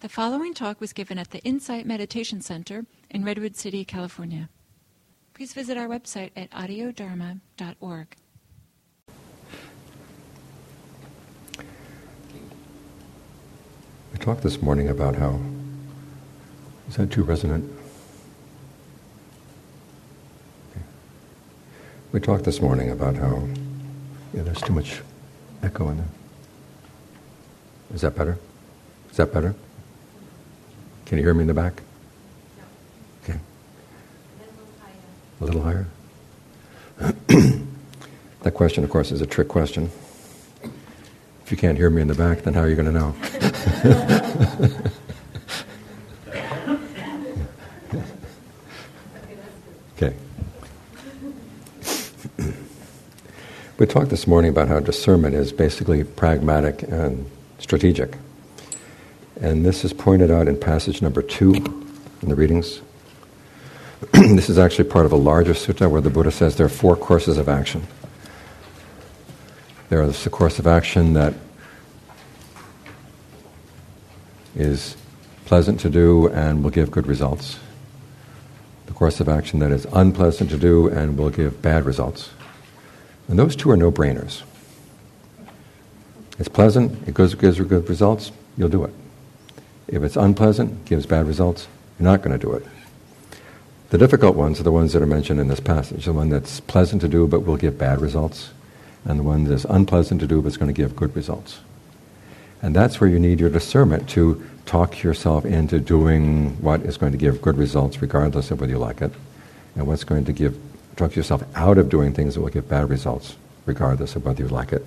The following talk was given at the Insight Meditation Center in Redwood City, California. Please visit our website at audiodharma.org. We talked this morning about how. Is that too resonant? Okay. We talked this morning about how yeah, there's too much echo in there. Is that better? Is that better? Can you hear me in the back? Okay. A little higher. that question, of course, is a trick question. If you can't hear me in the back, then how are you going to know? okay. we talked this morning about how discernment is basically pragmatic and strategic. And this is pointed out in passage number two in the readings. this is actually part of a larger sutta where the Buddha says there are four courses of action. There is the course of action that is pleasant to do and will give good results. The course of action that is unpleasant to do and will give bad results. And those two are no brainers. It's pleasant, it gives, gives good results, you'll do it. If it's unpleasant, gives bad results, you're not going to do it. The difficult ones are the ones that are mentioned in this passage the one that's pleasant to do but will give bad results, and the one that's unpleasant to do but is going to give good results. And that's where you need your discernment to talk yourself into doing what is going to give good results regardless of whether you like it, and what's going to give talk yourself out of doing things that will give bad results regardless of whether you like it.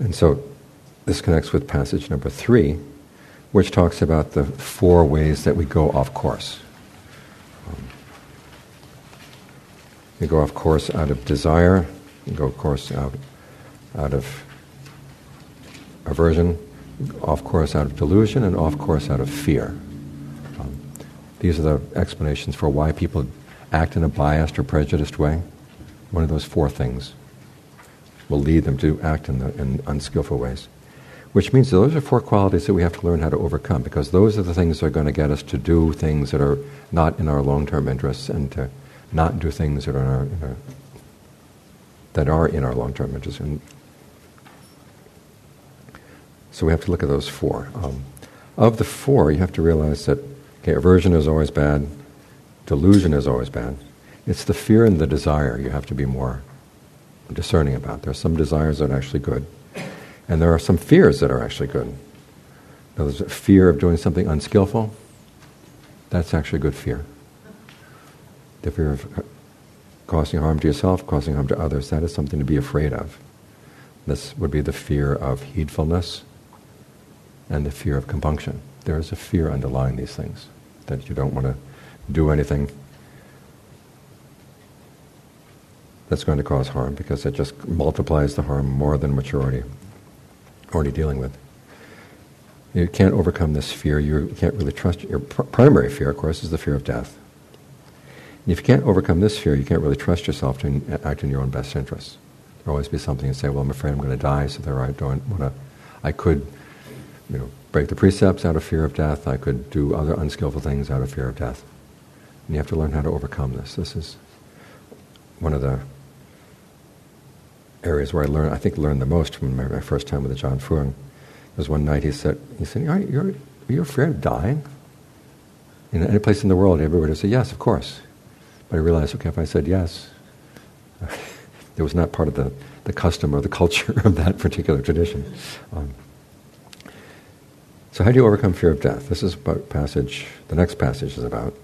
And so this connects with passage number three, which talks about the four ways that we go off course. Um, we go off course out of desire, we go off course out, out of aversion, off course out of delusion, and off course out of fear. Um, these are the explanations for why people act in a biased or prejudiced way. One of those four things will lead them to act in, the, in unskillful ways. Which means those are four qualities that we have to learn how to overcome because those are the things that are going to get us to do things that are not in our long term interests and to not do things that are, in our, in our that are in our long term interests. And so we have to look at those four. Um, of the four, you have to realize that okay, aversion is always bad, delusion is always bad. It's the fear and the desire you have to be more discerning about. There are some desires that are actually good. And there are some fears that are actually good. Now, there's a fear of doing something unskillful. That's actually a good fear. The fear of uh, causing harm to yourself, causing harm to others, that is something to be afraid of. This would be the fear of heedfulness and the fear of compunction. There is a fear underlying these things, that you don't want to do anything that's going to cause harm because it just multiplies the harm more than maturity already dealing with. You can't overcome this fear. You can't really trust. Your pr- primary fear, of course, is the fear of death. And if you can't overcome this fear, you can't really trust yourself to in, act in your own best interests. There'll always be something to say, "Well, I'm afraid I'm going to die, so there I don't want to. I could, you know, break the precepts out of fear of death. I could do other unskillful things out of fear of death. And you have to learn how to overcome this. This is one of the areas where I learned, I think, learned the most from my, my first time with Ajaan Fuang. was one night he said, he said, are you, are you afraid of dying? In any place in the world, everybody would say, yes, of course. But I realized, okay, if I said yes, it was not part of the, the custom or the culture of that particular tradition. Um, so how do you overcome fear of death? This is what passage, the next passage is about.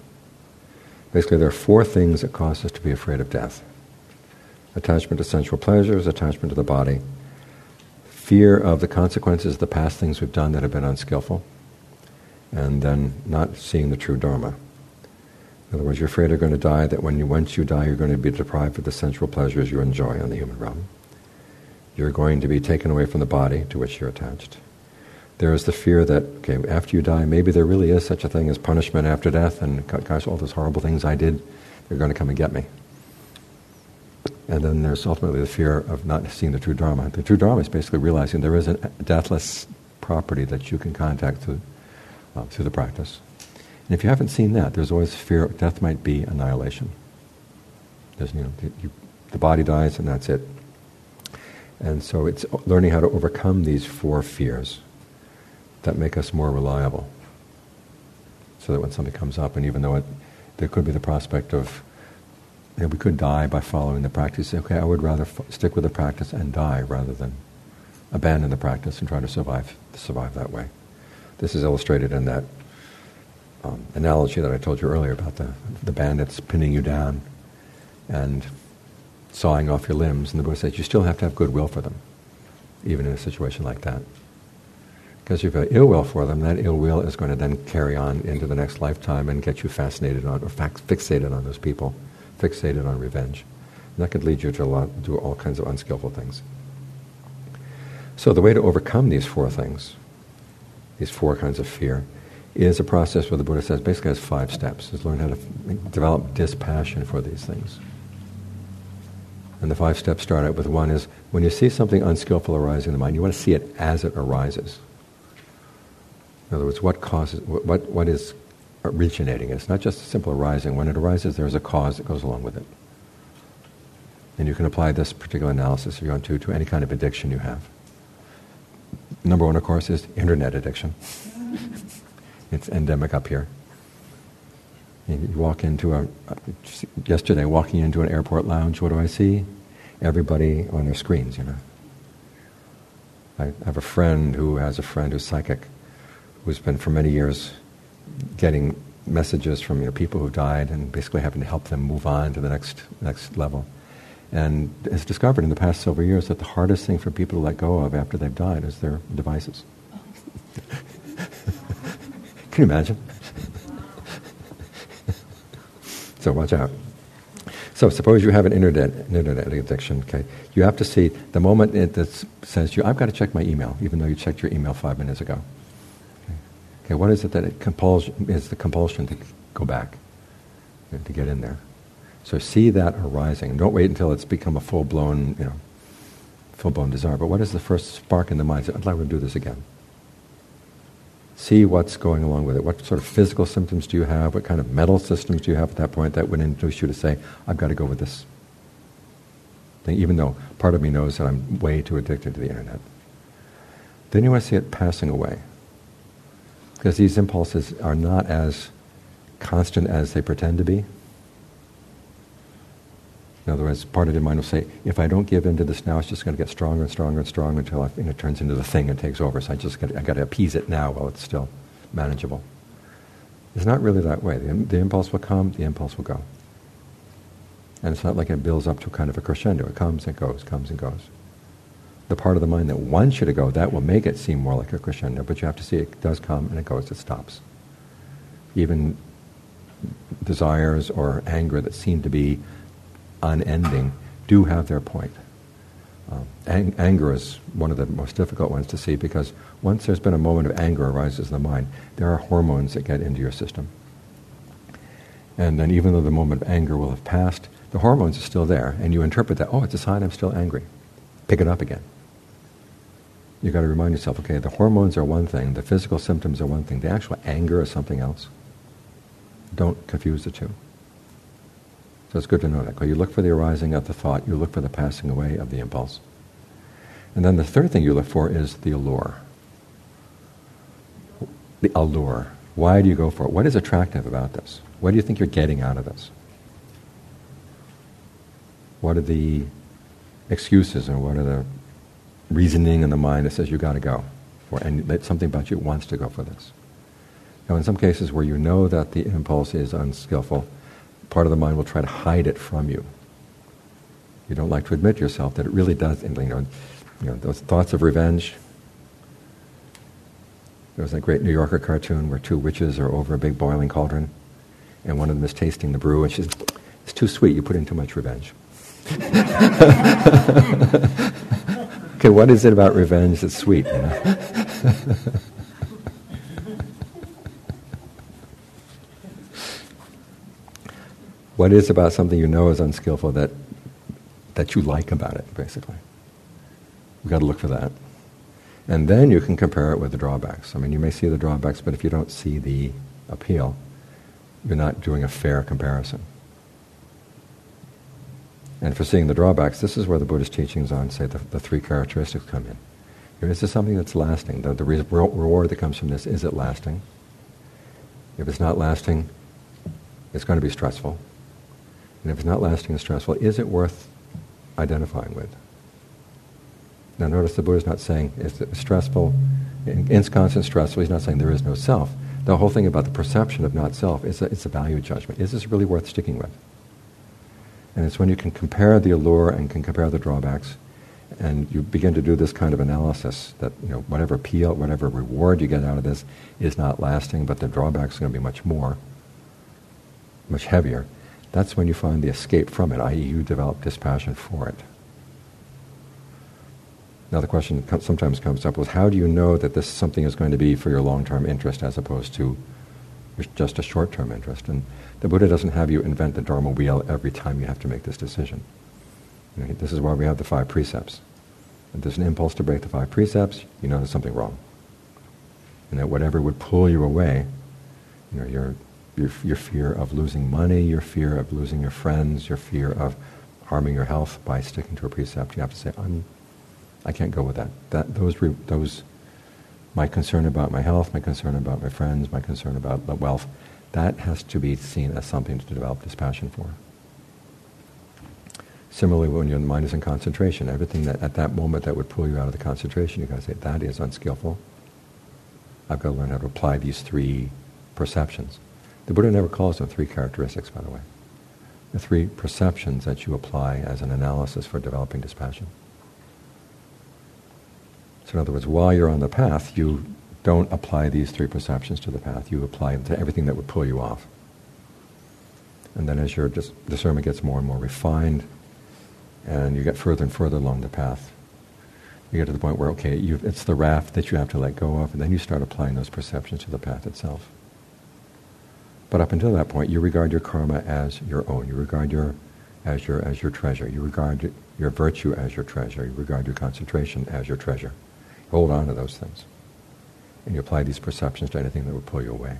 Basically, there are four things that cause us to be afraid of death attachment to sensual pleasures, attachment to the body, fear of the consequences of the past things we've done that have been unskillful, and then not seeing the true Dharma. In other words, you're afraid you're going to die, that when you, once you die, you're going to be deprived of the sensual pleasures you enjoy on the human realm. You're going to be taken away from the body to which you're attached. There is the fear that, okay, after you die, maybe there really is such a thing as punishment after death, and gosh, all those horrible things I did, they're going to come and get me. And then there's ultimately the fear of not seeing the true Dharma. The true Dharma is basically realizing there is a deathless property that you can contact through, uh, through the practice. And if you haven't seen that, there's always fear death might be annihilation. There's, you know, you, the body dies and that's it. And so it's learning how to overcome these four fears that make us more reliable. So that when something comes up, and even though it, there could be the prospect of, you know, we could die by following the practice, okay, I would rather f- stick with the practice and die rather than abandon the practice and try to survive, survive that way. This is illustrated in that um, analogy that I told you earlier about the, the bandits pinning you down and sawing off your limbs. And the Buddha says you still have to have goodwill for them, even in a situation like that. Because if you have ill will for them, that ill will is going to then carry on into the next lifetime and get you fascinated on, or fixated on those people, fixated on revenge. And that could lead you to, lot, do all kinds of unskillful things. So the way to overcome these four things, these four kinds of fear, is a process where the Buddha says basically has five steps. Is learn how to develop dispassion for these things. And the five steps start out with one is when you see something unskillful arising in the mind, you want to see it as it arises. In other words, what causes what what is originating? It's not just a simple arising. When it arises, there's a cause that goes along with it. And you can apply this particular analysis if you want to to any kind of addiction you have. Number one, of course, is internet addiction. it's endemic up here. You walk into a, yesterday, walking into an airport lounge, what do I see? Everybody on their screens, you know. I have a friend who has a friend who's psychic, who's been for many years getting messages from you know, people who died and basically having to help them move on to the next, next level and has discovered in the past several years that the hardest thing for people to let go of after they've died is their devices. Can you imagine? so watch out. So suppose you have an internet, internet addiction. Okay, you have to see the moment it says you, I've got to check my email, even though you checked your email five minutes ago. Okay, what is it that it compels is the compulsion to go back, to get in there? So see that arising. Don't wait until it's become a full blown, you know, full blown desire. But what is the first spark in the mind? I'd like to do this again. See what's going along with it. What sort of physical symptoms do you have? What kind of mental systems do you have at that point that would induce you to say, I've got to go with this? Even though part of me knows that I'm way too addicted to the internet. Then you want to see it passing away. Because these impulses are not as constant as they pretend to be. In other words, part of your mind will say, if I don't give in to this now, it's just going to get stronger and stronger and stronger until it you know, turns into the thing and takes over. So I just got, I got to appease it now while it's still manageable. It's not really that way. The, the impulse will come, the impulse will go. And it's not like it builds up to kind of a crescendo. It comes and goes, comes and goes. The part of the mind that wants you to go, that will make it seem more like a crescendo, but you have to see it does come and it goes, it stops. Even desires or anger that seem to be unending do have their point. Um, ang- anger is one of the most difficult ones to see because once there's been a moment of anger arises in the mind, there are hormones that get into your system. And then even though the moment of anger will have passed, the hormones are still there, and you interpret that, oh, it's a sign I'm still angry. Pick it up again. You've got to remind yourself, okay, the hormones are one thing, the physical symptoms are one thing, the actual anger is something else. Don't confuse the two. So it's good to know that. You look for the arising of the thought, you look for the passing away of the impulse. And then the third thing you look for is the allure. The allure. Why do you go for it? What is attractive about this? What do you think you're getting out of this? What are the excuses or what are the reasoning in the mind that says you got to go? For, and that something about you wants to go for this. Now, in some cases where you know that the impulse is unskillful, part of the mind will try to hide it from you. You don't like to admit yourself that it really does, you know, you know, those thoughts of revenge. There was a great New Yorker cartoon where two witches are over a big boiling cauldron, and one of them is tasting the brew, and she says, It's too sweet, you put in too much revenge. okay, what is it about revenge that's sweet? You know? What is about something you know is unskillful that, that you like about it, basically? We've got to look for that. And then you can compare it with the drawbacks. I mean, you may see the drawbacks, but if you don't see the appeal, you're not doing a fair comparison. And for seeing the drawbacks, this is where the Buddhist teachings on, say, the, the three characteristics come in. Is this something that's lasting? The, the re- reward that comes from this, is it lasting? If it's not lasting, it's going to be stressful. And if it's not lasting and stressful, is it worth identifying with? Now notice the Buddha is not saying it's stressful, inconstant stressful. He's not saying there is no self. The whole thing about the perception of not self is a, it's a value judgment. Is this really worth sticking with? And it's when you can compare the allure and can compare the drawbacks, and you begin to do this kind of analysis that you know whatever appeal, whatever reward you get out of this is not lasting, but the drawbacks are going to be much more, much heavier. That's when you find the escape from it, i.e., you develop dispassion for it. Now, the question sometimes comes up with how do you know that this something is going to be for your long term interest as opposed to just a short term interest? And the Buddha doesn't have you invent the Dharma wheel every time you have to make this decision. You know, this is why we have the five precepts. If there's an impulse to break the five precepts, you know there's something wrong. And that whatever would pull you away, you know, your, your, your fear of losing money, your fear of losing your friends, your fear of harming your health by sticking to a precept, you have to say, I'm I can't go with that. That those those my concern about my health, my concern about my friends, my concern about wealth, that has to be seen as something to develop dispassion for. Similarly, when your mind is in concentration, everything that at that moment that would pull you out of the concentration, you got to say that is unskillful. I've got to learn how to apply these three perceptions. The Buddha never calls them three characteristics, by the way. The three perceptions that you apply as an analysis for developing dispassion. So in other words, while you're on the path, you don't apply these three perceptions to the path. You apply them to everything that would pull you off. And then as your dis- discernment gets more and more refined, and you get further and further along the path, you get to the point where, okay, it's the raft that you have to let go of, and then you start applying those perceptions to the path itself. But up until that point, you regard your karma as your own. You regard your as your as your treasure. You regard your virtue as your treasure. You regard your concentration as your treasure. Hold on to those things. And you apply these perceptions to anything that would pull you away.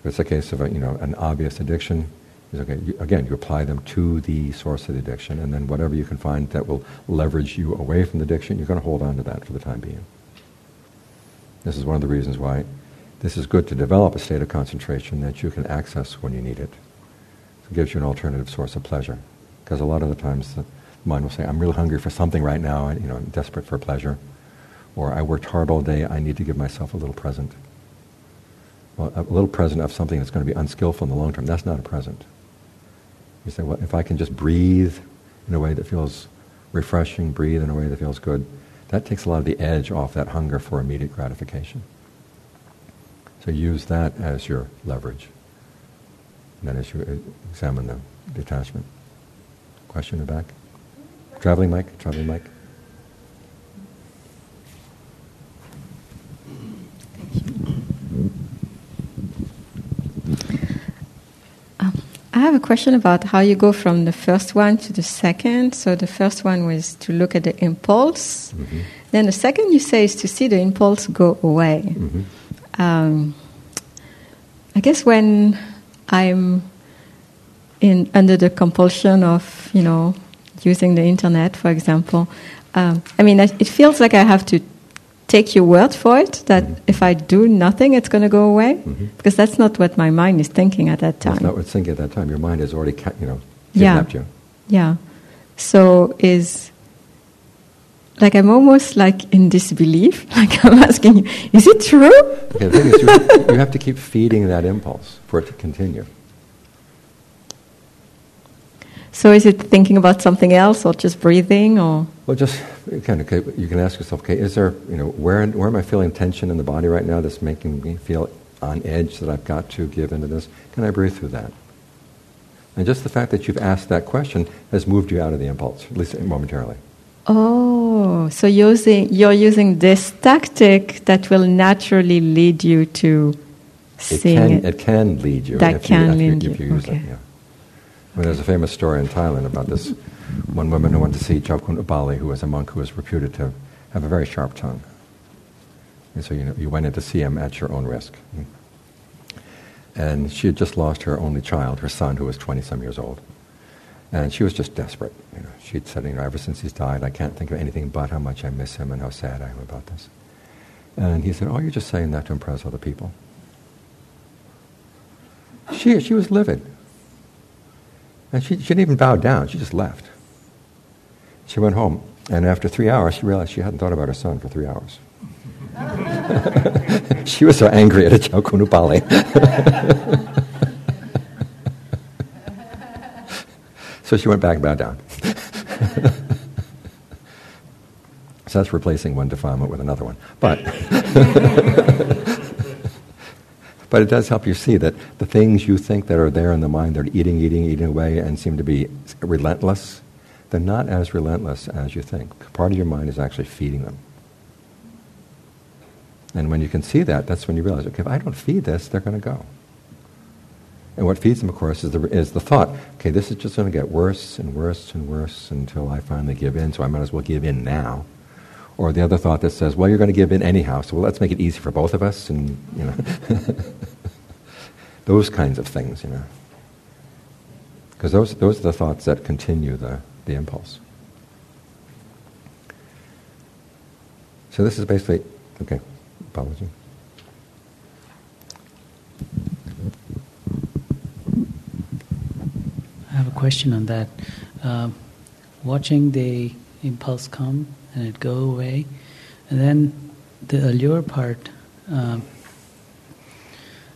If it's a case of a, you know an obvious addiction, okay. You, again, you apply them to the source of the addiction, and then whatever you can find that will leverage you away from the addiction, you're going to hold on to that for the time being. This is one of the reasons why this is good to develop a state of concentration that you can access when you need it. It gives you an alternative source of pleasure. Because a lot of the times the mind will say, I'm really hungry for something right now, and, you know, I'm desperate for pleasure. Or I worked hard all day, I need to give myself a little present. Well, a little present of something that's going to be unskillful in the long term, that's not a present. You say, well, if I can just breathe in a way that feels refreshing, breathe in a way that feels good, that takes a lot of the edge off that hunger for immediate gratification. So use that as your leverage. And then as you uh, examine the detachment. Question in the back. Traveling mic, traveling mic. Um, I have a question about how you go from the first one to the second. So the first one was to look at the impulse. Mm-hmm. Then the second you say is to see the impulse go away. Mm-hmm. Um, I guess when I'm in under the compulsion of you know using the internet, for example. Um, I mean, it feels like I have to take your word for it that mm-hmm. if I do nothing, it's going to go away mm-hmm. because that's not what my mind is thinking at that time. That's not what's thinking at that time. Your mind has already, you know, kidnapped yeah. you. Yeah. So is like I'm almost like in disbelief. Like I'm asking you, is it true? Okay, the thing is, you, you have to keep feeding that impulse for it to continue. So is it thinking about something else or just breathing or? Well, just kind of, you can ask yourself, okay, is there, you know, where, where am I feeling tension in the body right now that's making me feel on edge that I've got to give into this? Can I breathe through that? And just the fact that you've asked that question has moved you out of the impulse, at least momentarily. Oh, so using, you're using this tactic that will naturally lead you to seeing it. Can, it. it can lead you. That can you, lead you, you, okay. it, yeah. Mean, there's a famous story in Thailand about this one woman who went to see Chao Khun Upali, who was a monk who was reputed to have a very sharp tongue. And so you, know, you went in to see him at your own risk. And she had just lost her only child, her son, who was 20 some years old. And she was just desperate. You know, she'd said, you know, ever since he's died, I can't think of anything but how much I miss him and how sad I am about this. And he said, oh, you're just saying that to impress other people. She, she was livid. And she, she didn't even bow down. She just left. She went home. And after three hours, she realized she hadn't thought about her son for three hours. she was so angry at Chao Khun Upali. so she went back and bowed down. so that's replacing one defilement with another one. But, but it does help you see that the things you think that are there in the mind, they're eating, eating, eating away, and seem to be relentless, they're not as relentless as you think. Part of your mind is actually feeding them. And when you can see that, that's when you realize, okay, if I don't feed this, they're going to go. And what feeds them, of course, is the, is the thought, okay, this is just going to get worse and worse and worse until I finally give in, so I might as well give in now. Or the other thought that says, well, you're going to give in anyhow, so well, let's make it easy for both of us, and, you know. those kinds of things, you know. Because those, those are the thoughts that continue the, the impulse. So this is basically, okay apology. I have a question on that. Uh, watching the impulse come and it go away, and then the allure part, uh,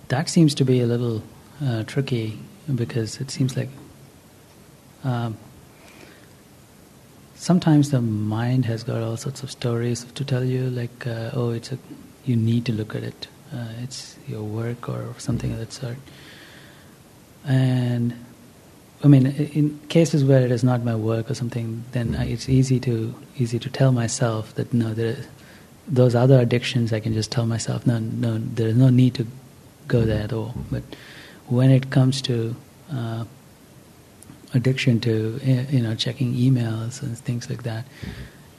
that seems to be a little uh, tricky because it seems like um, sometimes the mind has got all sorts of stories to tell you, like, uh, oh, it's a you need to look at it. Uh, it's your work or something of that sort. And I mean, in cases where it is not my work or something, then it's easy to easy to tell myself that no, there, those other addictions, I can just tell myself, no, no, there is no need to go there at all. But when it comes to uh, addiction to you know checking emails and things like that,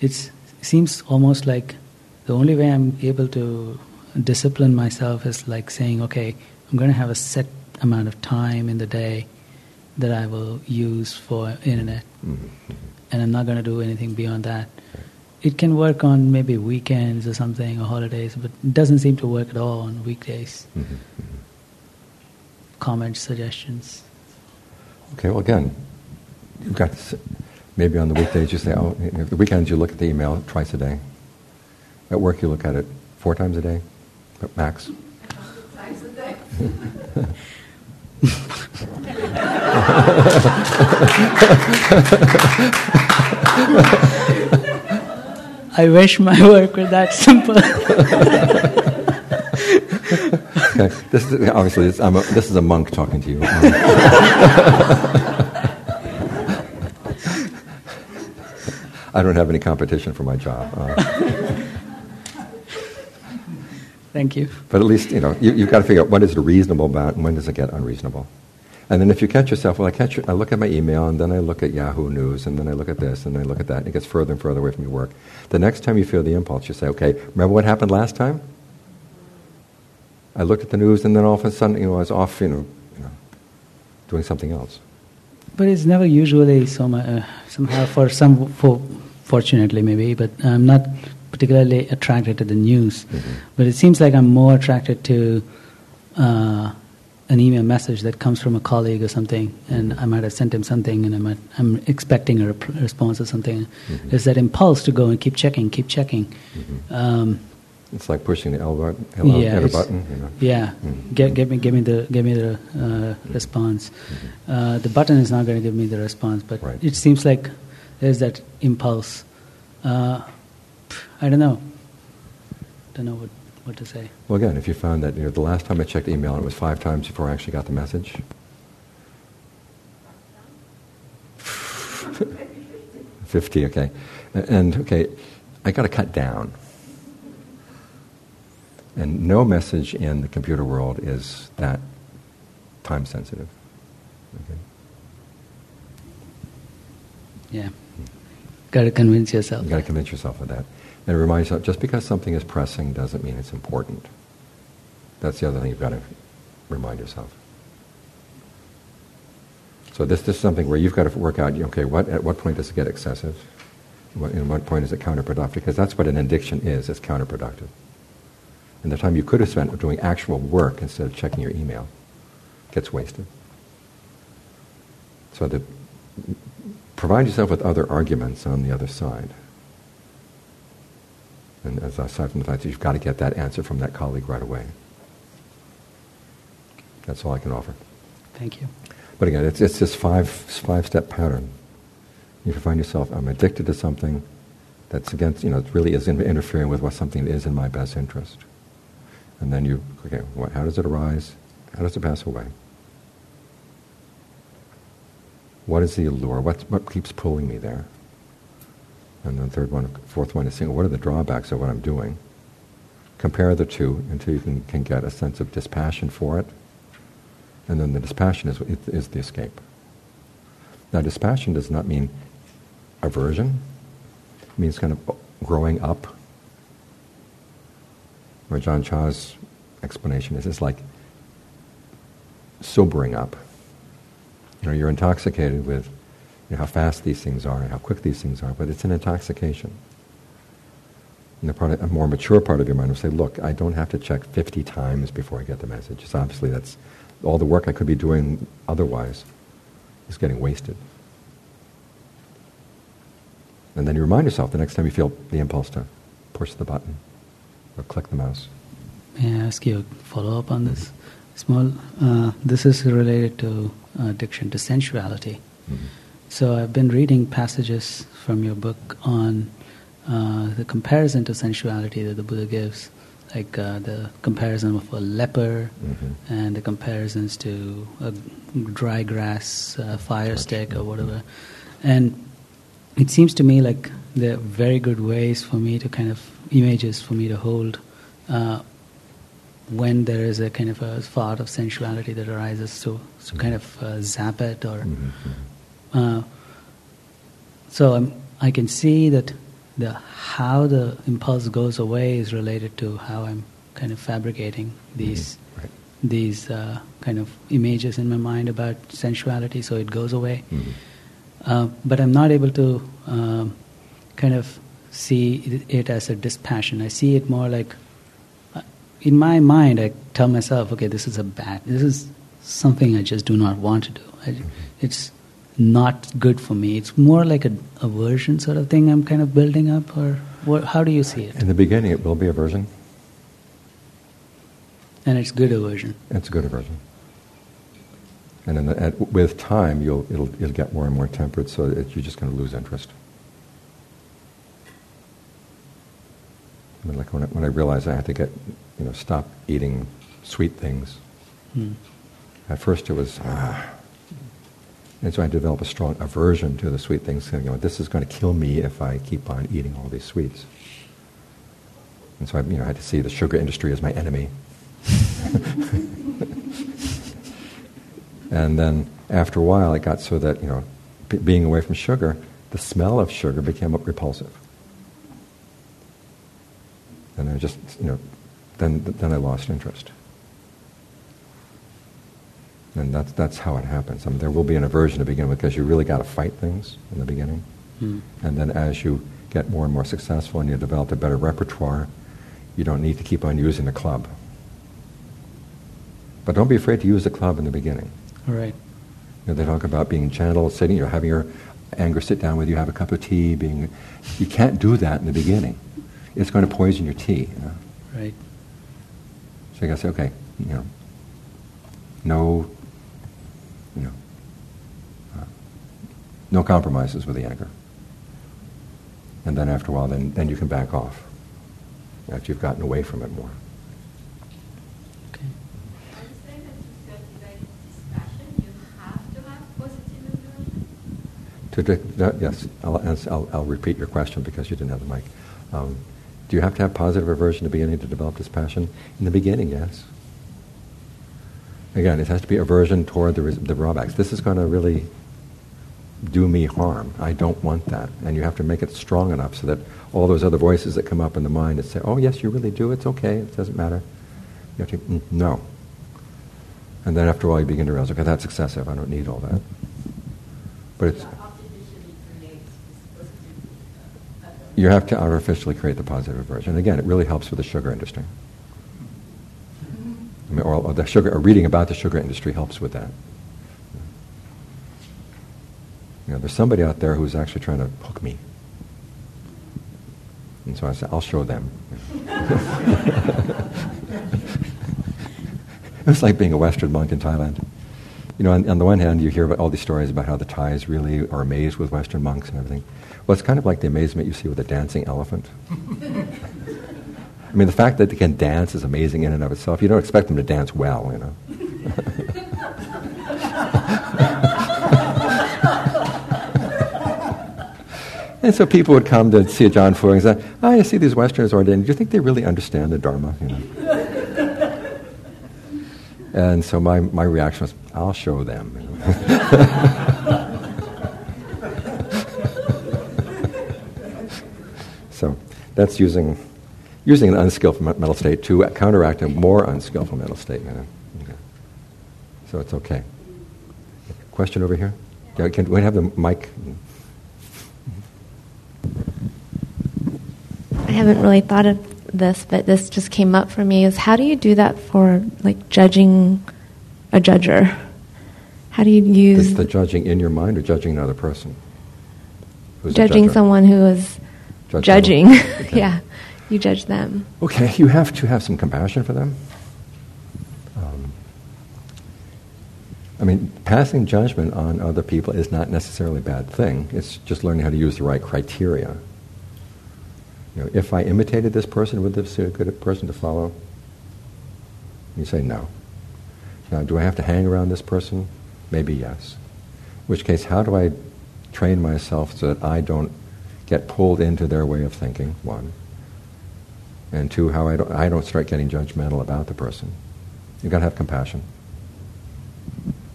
it seems almost like the only way I'm able to discipline myself is like saying, okay, I'm going to have a set amount of time in the day that I will use for internet, mm-hmm. and I'm not going to do anything beyond that. It can work on maybe weekends or something or holidays, but it doesn't seem to work at all on weekdays. Mm-hmm. Comments, suggestions. Okay, well, again, you've got maybe on the weekdays you say, oh, the weekends you look at the email twice a day. At work, you look at it four times a day, max. Times a day. I wish my work were that simple. okay. This is obviously this, a, this is a monk talking to you. I don't have any competition for my job. Uh, Thank you. But at least, you know, you, have got to figure out what is it reasonable about and when does it get unreasonable. And then if you catch yourself, well, I catch, I look at my email and then I look at Yahoo News and then I look at this and then I look at that and it gets further and further away from your work. The next time you feel the impulse, you say, okay, remember what happened last time? I looked at the news and then all of a sudden, you know, I was off, you know, you know doing something else. But it's never usually so much, uh, somehow for some, for, fortunately maybe, but I'm not particularly attracted to the news, mm-hmm. but it seems like I'm more attracted to uh, an email message that comes from a colleague or something, and I might have sent him something, and I might, I'm expecting a rep- response or something. Mm-hmm. There's that impulse to go and keep checking, keep checking. Mm-hmm. Um, it's like pushing the L button, L yeah, button. You know? Yeah, mm-hmm. get, get me, give me the, give me the uh, response. Mm-hmm. Uh, the button is not going to give me the response, but right. it seems like there's that impulse. Uh, I don't know. Don't know what, what to say. Well, again, if you found that you know, the last time I checked email, it was five times before I actually got the message. Fifty, okay, and okay, I got to cut down. And no message in the computer world is that time sensitive. Okay. Yeah. Got to convince yourself. You got to convince yourself of that. And remind yourself, just because something is pressing doesn't mean it's important. That's the other thing you've got to remind yourself. So this, this is something where you've got to work out, okay, what, at what point does it get excessive? What, and what point is it counterproductive? Because that's what an addiction is, it's counterproductive. And the time you could have spent doing actual work instead of checking your email gets wasted. So provide yourself with other arguments on the other side. And as aside from the fact that you've got to get that answer from that colleague right away. That's all I can offer. Thank you. But again, it's, it's this five, five-step pattern. You can find yourself, I'm addicted to something that's against, you know, it really is interfering with what something is in my best interest. And then you, okay, what, how does it arise? How does it pass away? What is the allure? What, what keeps pulling me there? And the third one, fourth one is saying, what are the drawbacks of what I'm doing? Compare the two until you can, can get a sense of dispassion for it. And then the dispassion is, is the escape. Now, dispassion does not mean aversion. It means kind of growing up. Or Ajaan Chah's explanation is it's like sobering up. You know, you're intoxicated with you know, how fast these things are and how quick these things are, but it's an intoxication. And the part of, a more mature part of your mind will say, look, I don't have to check 50 times before I get the message. It's obviously that's all the work I could be doing otherwise is getting wasted. And then you remind yourself the next time you feel the impulse to push the button or click the mouse. May I ask you a follow up on this? Small. Uh, this is related to addiction to sensuality. Mm-hmm. So I've been reading passages from your book on uh, the comparison to sensuality that the Buddha gives, like uh, the comparison of a leper mm-hmm. and the comparisons to a dry grass uh, fire stick or whatever. And it seems to me like they're very good ways for me to kind of images for me to hold uh, when there is a kind of a thought of sensuality that arises, to, so kind of uh, zap it or. Mm-hmm. Uh, so I'm, I can see that the how the impulse goes away is related to how I'm kind of fabricating these mm-hmm. right. these uh, kind of images in my mind about sensuality, so it goes away. Mm-hmm. Uh, but I'm not able to um, kind of see it as a dispassion. I see it more like in my mind, I tell myself, okay, this is a bad, this is something I just do not want to do. I, it's not good for me. It's more like a aversion sort of thing I'm kind of building up, or what, how do you see it? In the beginning, it will be aversion. And it's good aversion. It's a good aversion. And the, at, with time, you'll, it'll, it'll get more and more tempered, so that you're just going to lose interest. I mean, like when I, when I realized I had to get, you know, stop eating sweet things. Mm. At first it was, ah. And so I developed a strong aversion to the sweet things. You know, this is going to kill me if I keep on eating all these sweets. And so I, you know, I had to see the sugar industry as my enemy. and then after a while, it got so that, you know, b- being away from sugar, the smell of sugar became repulsive. And I just, you know, then, then I lost interest. And that's, that's how it happens. I mean, there will be an aversion to begin with because you really got to fight things in the beginning. Mm. And then as you get more and more successful and you develop a better repertoire, you don't need to keep on using the club. But don't be afraid to use the club in the beginning. All right. You know, they talk about being gentle, sitting, you know, having your anger sit down with you, have a cup of tea. Being, you can't do that in the beginning it's going to poison your tea. You know? Right. So you got to say, okay, you know, no, you know, uh, no compromises with the anger. And then after a while, then, then you can back off after you've gotten away from it more. To, to, yes, I'll, I'll, I'll repeat your question because you didn't have the mic. Um, do you have to have positive aversion to beginning to develop this passion? In the beginning, yes. Again, it has to be aversion toward the, the drawbacks. This is going to really do me harm. I don't want that. And you have to make it strong enough so that all those other voices that come up in the mind that say, oh, yes, you really do, it's okay, it doesn't matter. You have to, mm, no. And then after a while you begin to realize, okay, that's excessive, I don't need all that. But it's, you have to artificially create the positive aversion. Again, it really helps with the sugar industry. I mean, or, or the sugar, or reading about the sugar industry helps with that. You know, there's somebody out there who's actually trying to hook me. And so I said, I'll show them. it was like being a Western monk in Thailand. You know, on, on, the one hand, you hear about all these stories about how the Thais really are amazed with Western monks and everything. Well, it's kind of like the amazement you see with a dancing elephant. I mean, the fact that they can dance is amazing in and of itself. You don't expect them to dance well, you know. And so people would come to see Ajaan Fuang and say, ah, oh, you see these Westerners ordained. Do you think they really understand the Dharma? You know? and so my, my reaction was, I'll show them. so that's using, using an unskillful mental state to counteract a more unskillful mental state. You know? okay. So it's okay. Question over here? Yeah, can we have the mic? Haven't really thought of this, but this just came up for me is how do you do that for like judging a judger? How do you use is the judging in your mind or judging another person? Who's judging someone who is Judge judging. Okay. yeah, you judge them. Okay, you have to have some compassion for them. Um, I mean, passing judgment on other people is not necessarily a bad thing. It's just learning how to use the right criteria. You know, if I imitated this person, would this be a good person to follow? You say no. Now, do I have to hang around this person? Maybe yes. In which case, how do I train myself so that I don't get pulled into their way of thinking? One. And two, how I don't, I don't start getting judgmental about the person. You've got to have compassion.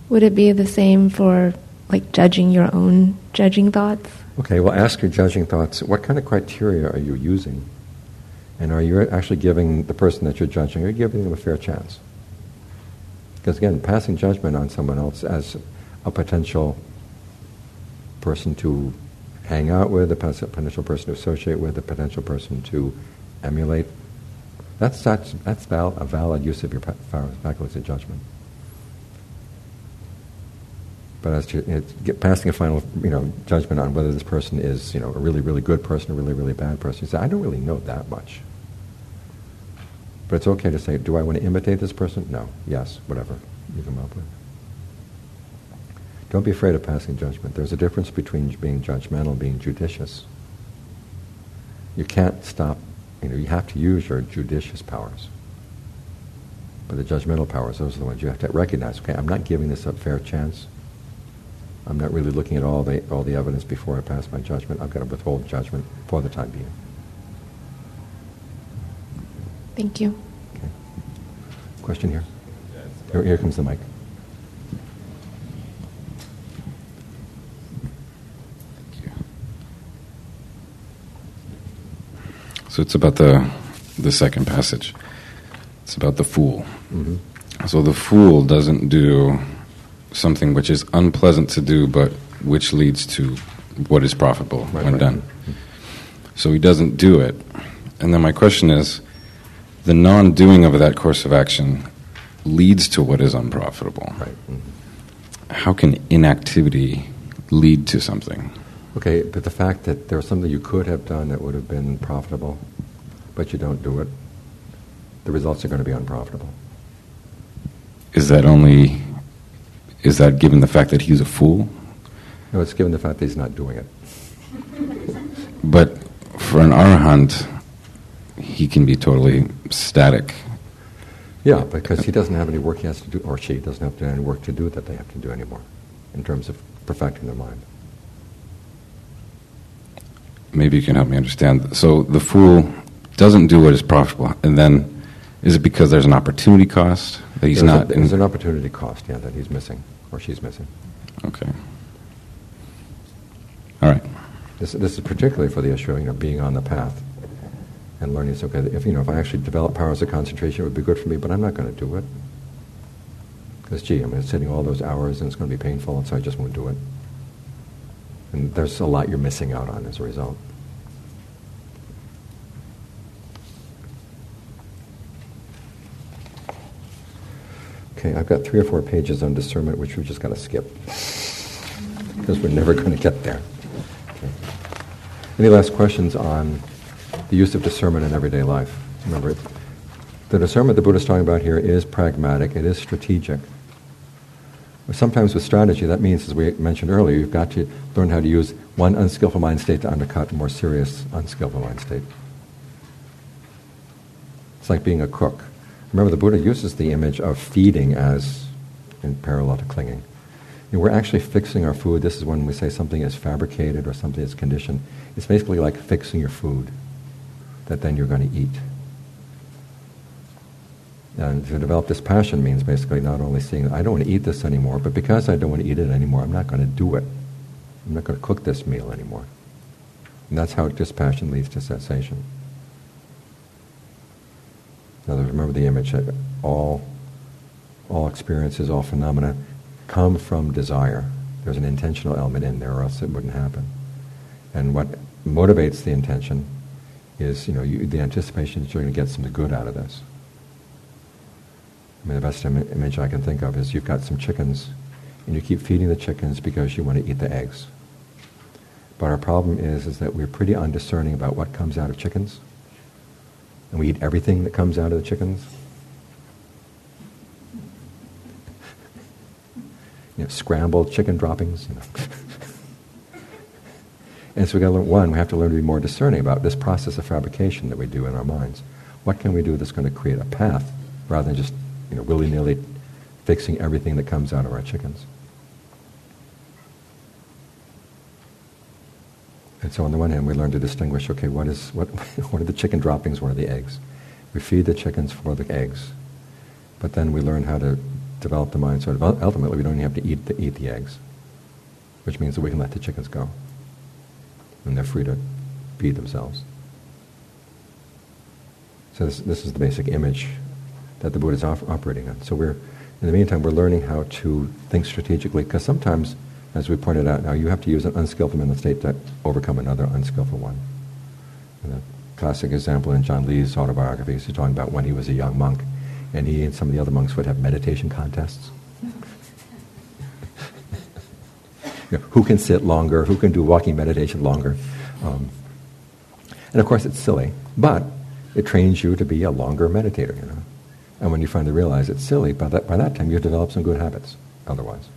Would it be the same for like judging your own judging thoughts? Okay, well, ask your judging thoughts what kind of criteria are you using? And are you actually giving the person that you're judging, are you giving them a fair chance? Because again, passing judgment on someone else as a potential person to hang out with, a potential person to associate with, a potential person to emulate, that's, that's, that's val- a valid use of your faculties of judgment. But as to know, get, passing a final you know, judgment on whether this person is you know, a really, really good person, or a really, really bad person, you say, I don't really know that much. But it's okay to say, do I want to imitate this person? No. Yes. Whatever you come up with. Don't be afraid of passing judgment. There's a difference between being judgmental and being judicious. You can't stop, you know, you have to use your judicious powers. But the judgmental powers, those are the ones you have to recognize. Okay, I'm not giving this a fair chance. I'm not really looking at all the, all the evidence before I pass my judgment. I've got to withhold judgment for the time being. Thank you. Okay. Question here? Here, here comes the mic. Thank you. So it's about the the second passage. It's about the fool. Mm-hmm. So the fool doesn't do something which is unpleasant to do, but which leads to what is profitable right, when right. done. So he doesn't do it. And then my question is the non doing of that course of action leads to what is unprofitable. Right. Mm-hmm. How can inactivity lead to something? Okay, but the fact that there was something you could have done that would have been profitable, but you don't do it, the results are going to be unprofitable. Is that only is that given the fact that he's a fool? No, it's given the fact that he's not doing it. but for an arahant, he can be totally static. Yeah, because he doesn't have any work he has to do, or she doesn't have to do any work to do that they have to do anymore, in terms of perfecting their mind. Maybe you can help me understand. So the fool doesn't do what is profitable, and then is it because there's an opportunity cost? That he's there's not. A, there's an opportunity cost, yeah, that he's missing or she's missing. Okay. All right. This, this is particularly for the issue of you know, being on the path and learning it's okay. If, you know, if I actually develop powers of concentration, it would be good for me, but I'm not going to do it. Because, gee, I'm sitting all those hours and it's going to be painful, and so I just won't do it. And there's a lot you're missing out on as a result. Okay, I've got three or four pages on discernment, which we've just got to skip. Because we're never going to get there. Okay. Any last questions on the use of discernment in everyday life? Remember, the discernment the Buddha is talking about here is pragmatic, it is strategic. Sometimes with strategy, that means, as we mentioned earlier, you've got to learn how to use one unskillful mind state to undercut a more serious unskillful mind state. It's like being a cook. Remember, the Buddha uses the image of feeding as in parallel to clinging. We're actually fixing our food. This is when we say something is fabricated or something is conditioned. It's basically like fixing your food that then you're going to eat. And to develop dispassion means basically not only seeing, I don't want to eat this anymore, but because I don't want to eat it anymore, I'm not going to do it. I'm not going to cook this meal anymore. And that's how dispassion leads to cessation. Now, remember the image that all, all experiences, all phenomena come from desire. There's an intentional element in there, or else it wouldn't happen. And what motivates the intention is, you know, you, the anticipation that you're going to get some good out of this. I mean, the best Im- image I can think of is you've got some chickens, and you keep feeding the chickens because you want to eat the eggs. But our problem is, is that we're pretty undiscerning about what comes out of chickens and we eat everything that comes out of the chickens. You know, scrambled chicken droppings. You know. and so we got to learn one. We have to learn to be more discerning about this process of fabrication that we do in our minds. What can we do that's going to create a path rather than just you know willy nilly fixing everything that comes out of our chickens? And so on the one hand, we learn to distinguish, okay, what, is, what, what are the chicken droppings, what are the eggs? We feed the chickens for the eggs. But then we learn how to develop the mind so ultimately we don't even have to eat the, eat the eggs, which means that we can let the chickens go. And they're free to feed themselves. So this, this is the basic image that the Buddha is op- operating on. So we're, in the meantime, we're learning how to think strategically, because sometimes as we pointed out now, you have to use an unskillful mental state to overcome another unskillful one. And a classic example in Ajaan Lee's autobiography is he's talking about when he was a young monk, and he and some of the other monks would have meditation contests. you know, who can sit longer? Who can do walking meditation longer? Um, and of course, it's silly, but it trains you to be a longer meditator. You know, and when you finally realize it's silly, by that by that time you've developed some good habits. Otherwise.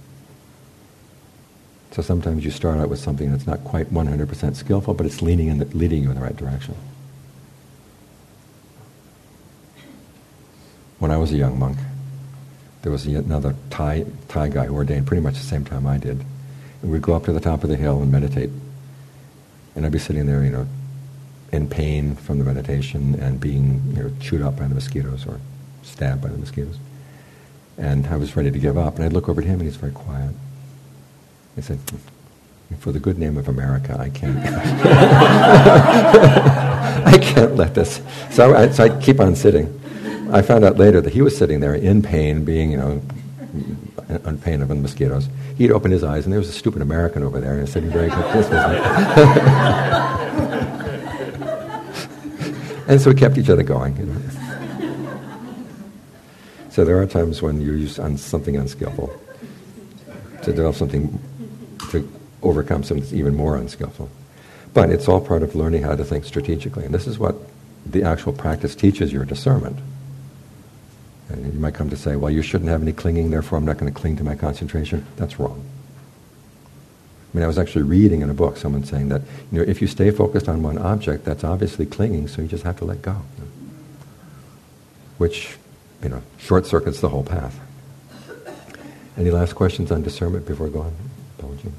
So sometimes you start out with something that's not quite 100% skillful, but it's leaning in the, leading you in the right direction. When I was a young monk, there was another Thai, Thai guy who ordained pretty much the same time I did. And we'd go up to the top of the hill and meditate. And I'd be sitting there, you know, in pain from the meditation and being, you know, chewed up by the mosquitoes or stabbed by the mosquitoes. And I was ready to give up. And I'd look over at him and he's very quiet. I said, for the good name of America, I can't. I can't let this. So I, so I keep on sitting. I found out later that he was sitting there in pain, being, you know, in pain of the mosquitoes. He'd opened his eyes, and there was a stupid American over there, and sitting very was and so we kept each other going. You know. So there are times when you use on something unskillful to develop something overcome something that's even more unskillful. But it's all part of learning how to think strategically. And this is what the actual practice teaches your discernment. And you might come to say, well, you shouldn't have any clinging, therefore I'm not going to cling to my concentration. That's wrong. I mean, I was actually reading in a book someone saying that, you know, if you stay focused on one object, that's obviously clinging, so you just have to let go. Which, you know, short circuits the whole path. Any last questions on discernment before going? go on?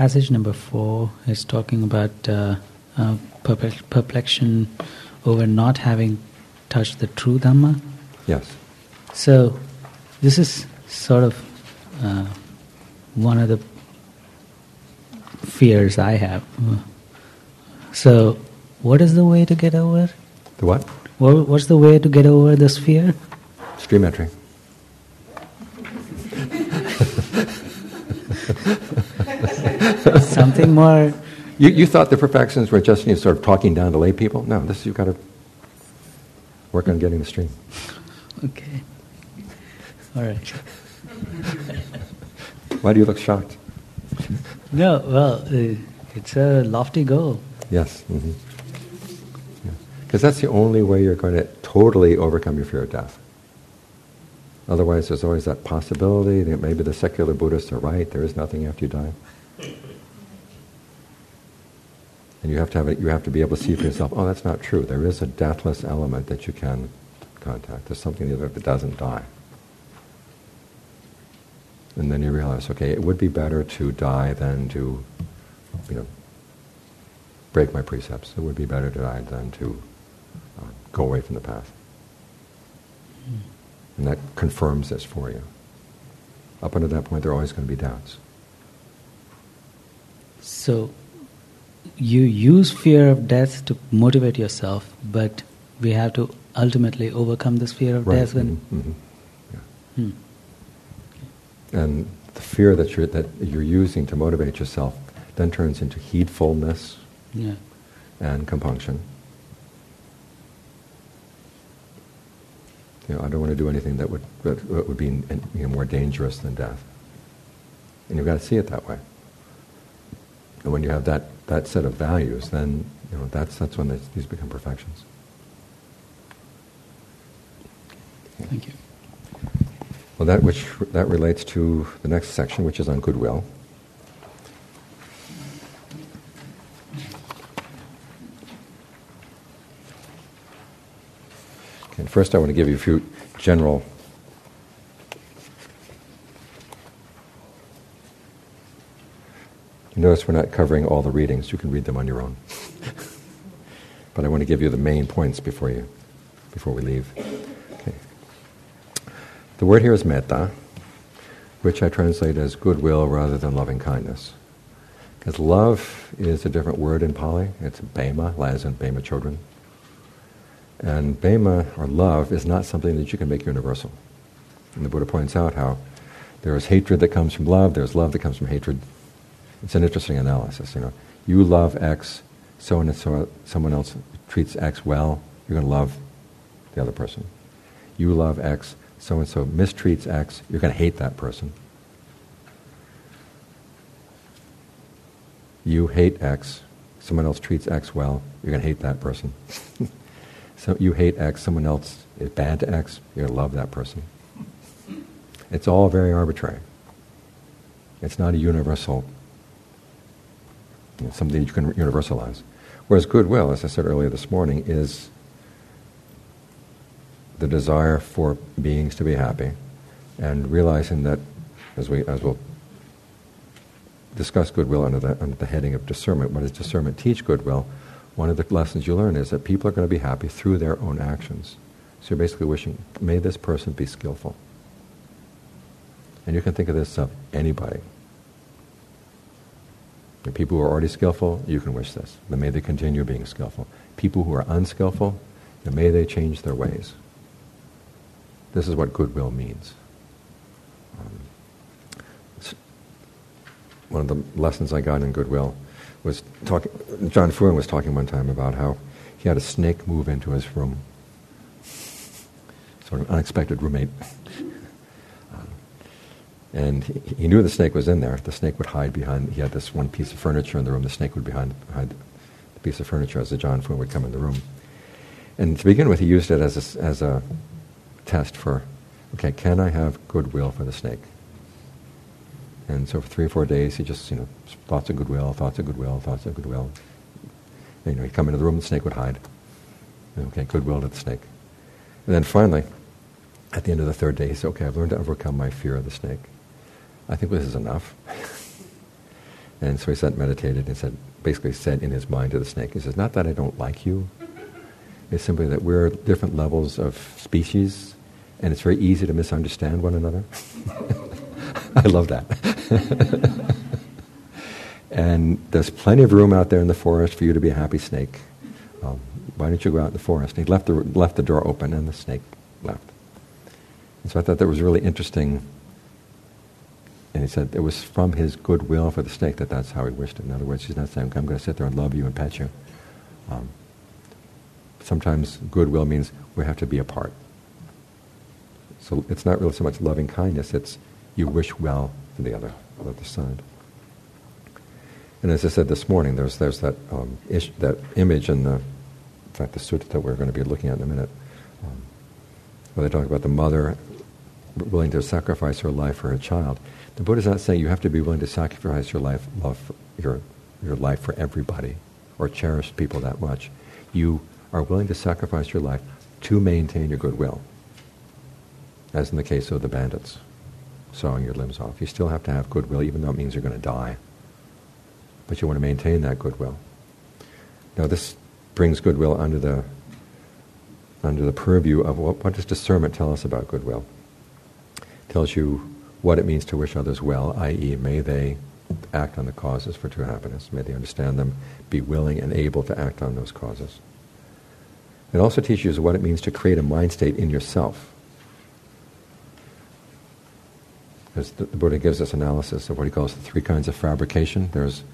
Passage number four is talking about uh, uh, perplexion over not having touched the true Dhamma. Yes. So, this is sort of uh, one of the fears I have. So, what is the way to get over? The what? What, what's the way to get over this fear? Stream entry. Something more. You, you thought the perfections were just you know, sort of talking down to lay people? No, this you've got to work on getting the stream. Okay. All right. Why do you look shocked? No, well, uh, it's a lofty goal. Yes. Because mm-hmm. that's the only way you're going to totally overcome your fear of death. Otherwise, there's always that possibility that maybe the secular Buddhists are right, there is nothing after you die. And you have to have it, you have to be able to see for yourself, oh, that's not true. There is a deathless element that you can contact. There's something that doesn't die. And then you realize, okay, it would be better to die than to, you know, break my precepts. It would be better to die than to uh, go away from the path. Mm. And that confirms this for you. Up until that point, there are always going to be doubts. So, you use fear of death to motivate yourself, but we have to ultimately overcome this fear of right. death. When mm-hmm. Mm-hmm. Yeah. Hmm. And the fear that you're, that you're using to motivate yourself then turns into heedfulness yeah. and compunction. You know, I don't want to do anything that would, that would be you know, more dangerous than death. And you've got to see it that way. And when you have that, that set of values, then you know, that's, that's when these become perfections. Thank you. Well, that which that relates to the next section, which is on goodwill. Okay, first, I want to give you a few general notice we're not covering all the readings. You can read them on your own. but I want to give you the main points before you, before we leave. Okay. The word here is metta, which I translate as goodwill rather than loving kindness. Because love is a different word in Pali. It's pema, as in pema children. And pema, or love, is not something that you can make universal. And the Buddha points out how there is hatred that comes from love, there's love that comes from hatred. It's an interesting analysis. You know, you love X, so and so someone else treats X well, you're going to love the other person. You love X, so and so mistreats X, you're going to hate that person. You hate X, someone else treats X well, you're going to hate that person. so you hate X, someone else is bad to X, you're going to love that person. It's all very arbitrary. It's not a universal you know, something you can universalize. Whereas goodwill, as I said earlier this morning, is the desire for beings to be happy and realizing that, as, we, as we'll discuss goodwill under the, under the heading of discernment, what does discernment teach goodwill? One of the lessons you learn is that people are going to be happy through their own actions. So you're basically wishing, may this person be skillful. And you can think of this of anybody. The people who are already skillful, you can wish this. Then may they continue being skillful. People who are unskillful, may they change their ways. This is what goodwill means. Um, one of the lessons I got in goodwill was talking. Ajaan Fuang was talking one time about how he had a snake move into his room. Sort of unexpected roommate. And he, he, knew the snake was in there. The snake would hide behind, he had this one piece of furniture in the room. The snake would behind, hide the piece of furniture as the Ajaan Fuang would come in the room. And to begin with, he used it as a, as a test for, okay, can I have goodwill for the snake? And so for three or four days, he just, you know, thoughts of goodwill, thoughts of goodwill, thoughts of goodwill. And, you know, he'd come into the room, the snake would hide. Okay, goodwill to the snake. And then finally, at the end of the third day, he said, okay, I've learned to overcome my fear of the snake. I think this is enough. and so he sat and meditated and said, basically said in his mind to the snake, he says, not that I don't like you, it's simply that we're different levels of species and it's very easy to misunderstand one another. I love that. and there's plenty of room out there in the forest for you to be a happy snake. Um, why don't you go out in the forest? And he left the, left the door open, and the snake left. And so I thought that was really interesting. And he said it was from his goodwill for the snake that that's how he wished it. In other words, he's not saying, I'm going to sit there and love you and pet you. Um, sometimes goodwill means we have to be apart. So it's not really so much loving kindness, it's you wish well for the other, the other side. And as I said this morning, there's, there's that, um, ish, that image in the, in fact, the sutta that we're going to be looking at in a minute, um, where they talk about the mother willing to sacrifice her life for her child. The Buddha is not saying you have to be willing to sacrifice your life, love, your, your life for everybody, or cherish people that much. You are willing to sacrifice your life to maintain your goodwill, as in the case of the bandits sawing your limbs off. You still have to have goodwill, even though it means you're going to die. But you want to maintain that goodwill. Now, this brings goodwill under the under the purview of what, what does discernment tell us about goodwill? Tells you what it means to wish others well, i.e., may they act on the causes for true happiness. May they understand them, be willing and able to act on those causes. It also teaches you what it means to create a mind state in yourself. As the, the Buddha gives us analysis of what he calls the three kinds of fabrication. There's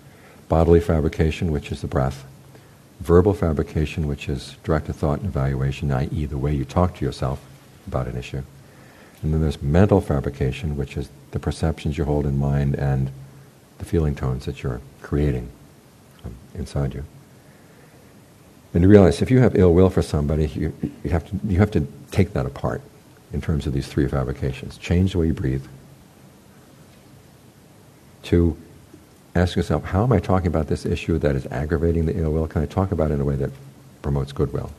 bodily fabrication, which is the breath, verbal fabrication, which is directed thought and evaluation, i.e., the way you talk to yourself about an issue. And then there's mental fabrication, which is the perceptions you hold in mind and the feeling tones that you're creating um, inside you. And you realize if you have ill will for somebody, you, you, have to, you have to take that apart in terms of these three fabrications. Change the way you breathe. To ask yourself, how am I talking about this issue that is aggravating the ill will? Can I talk about it in a way that promotes goodwill?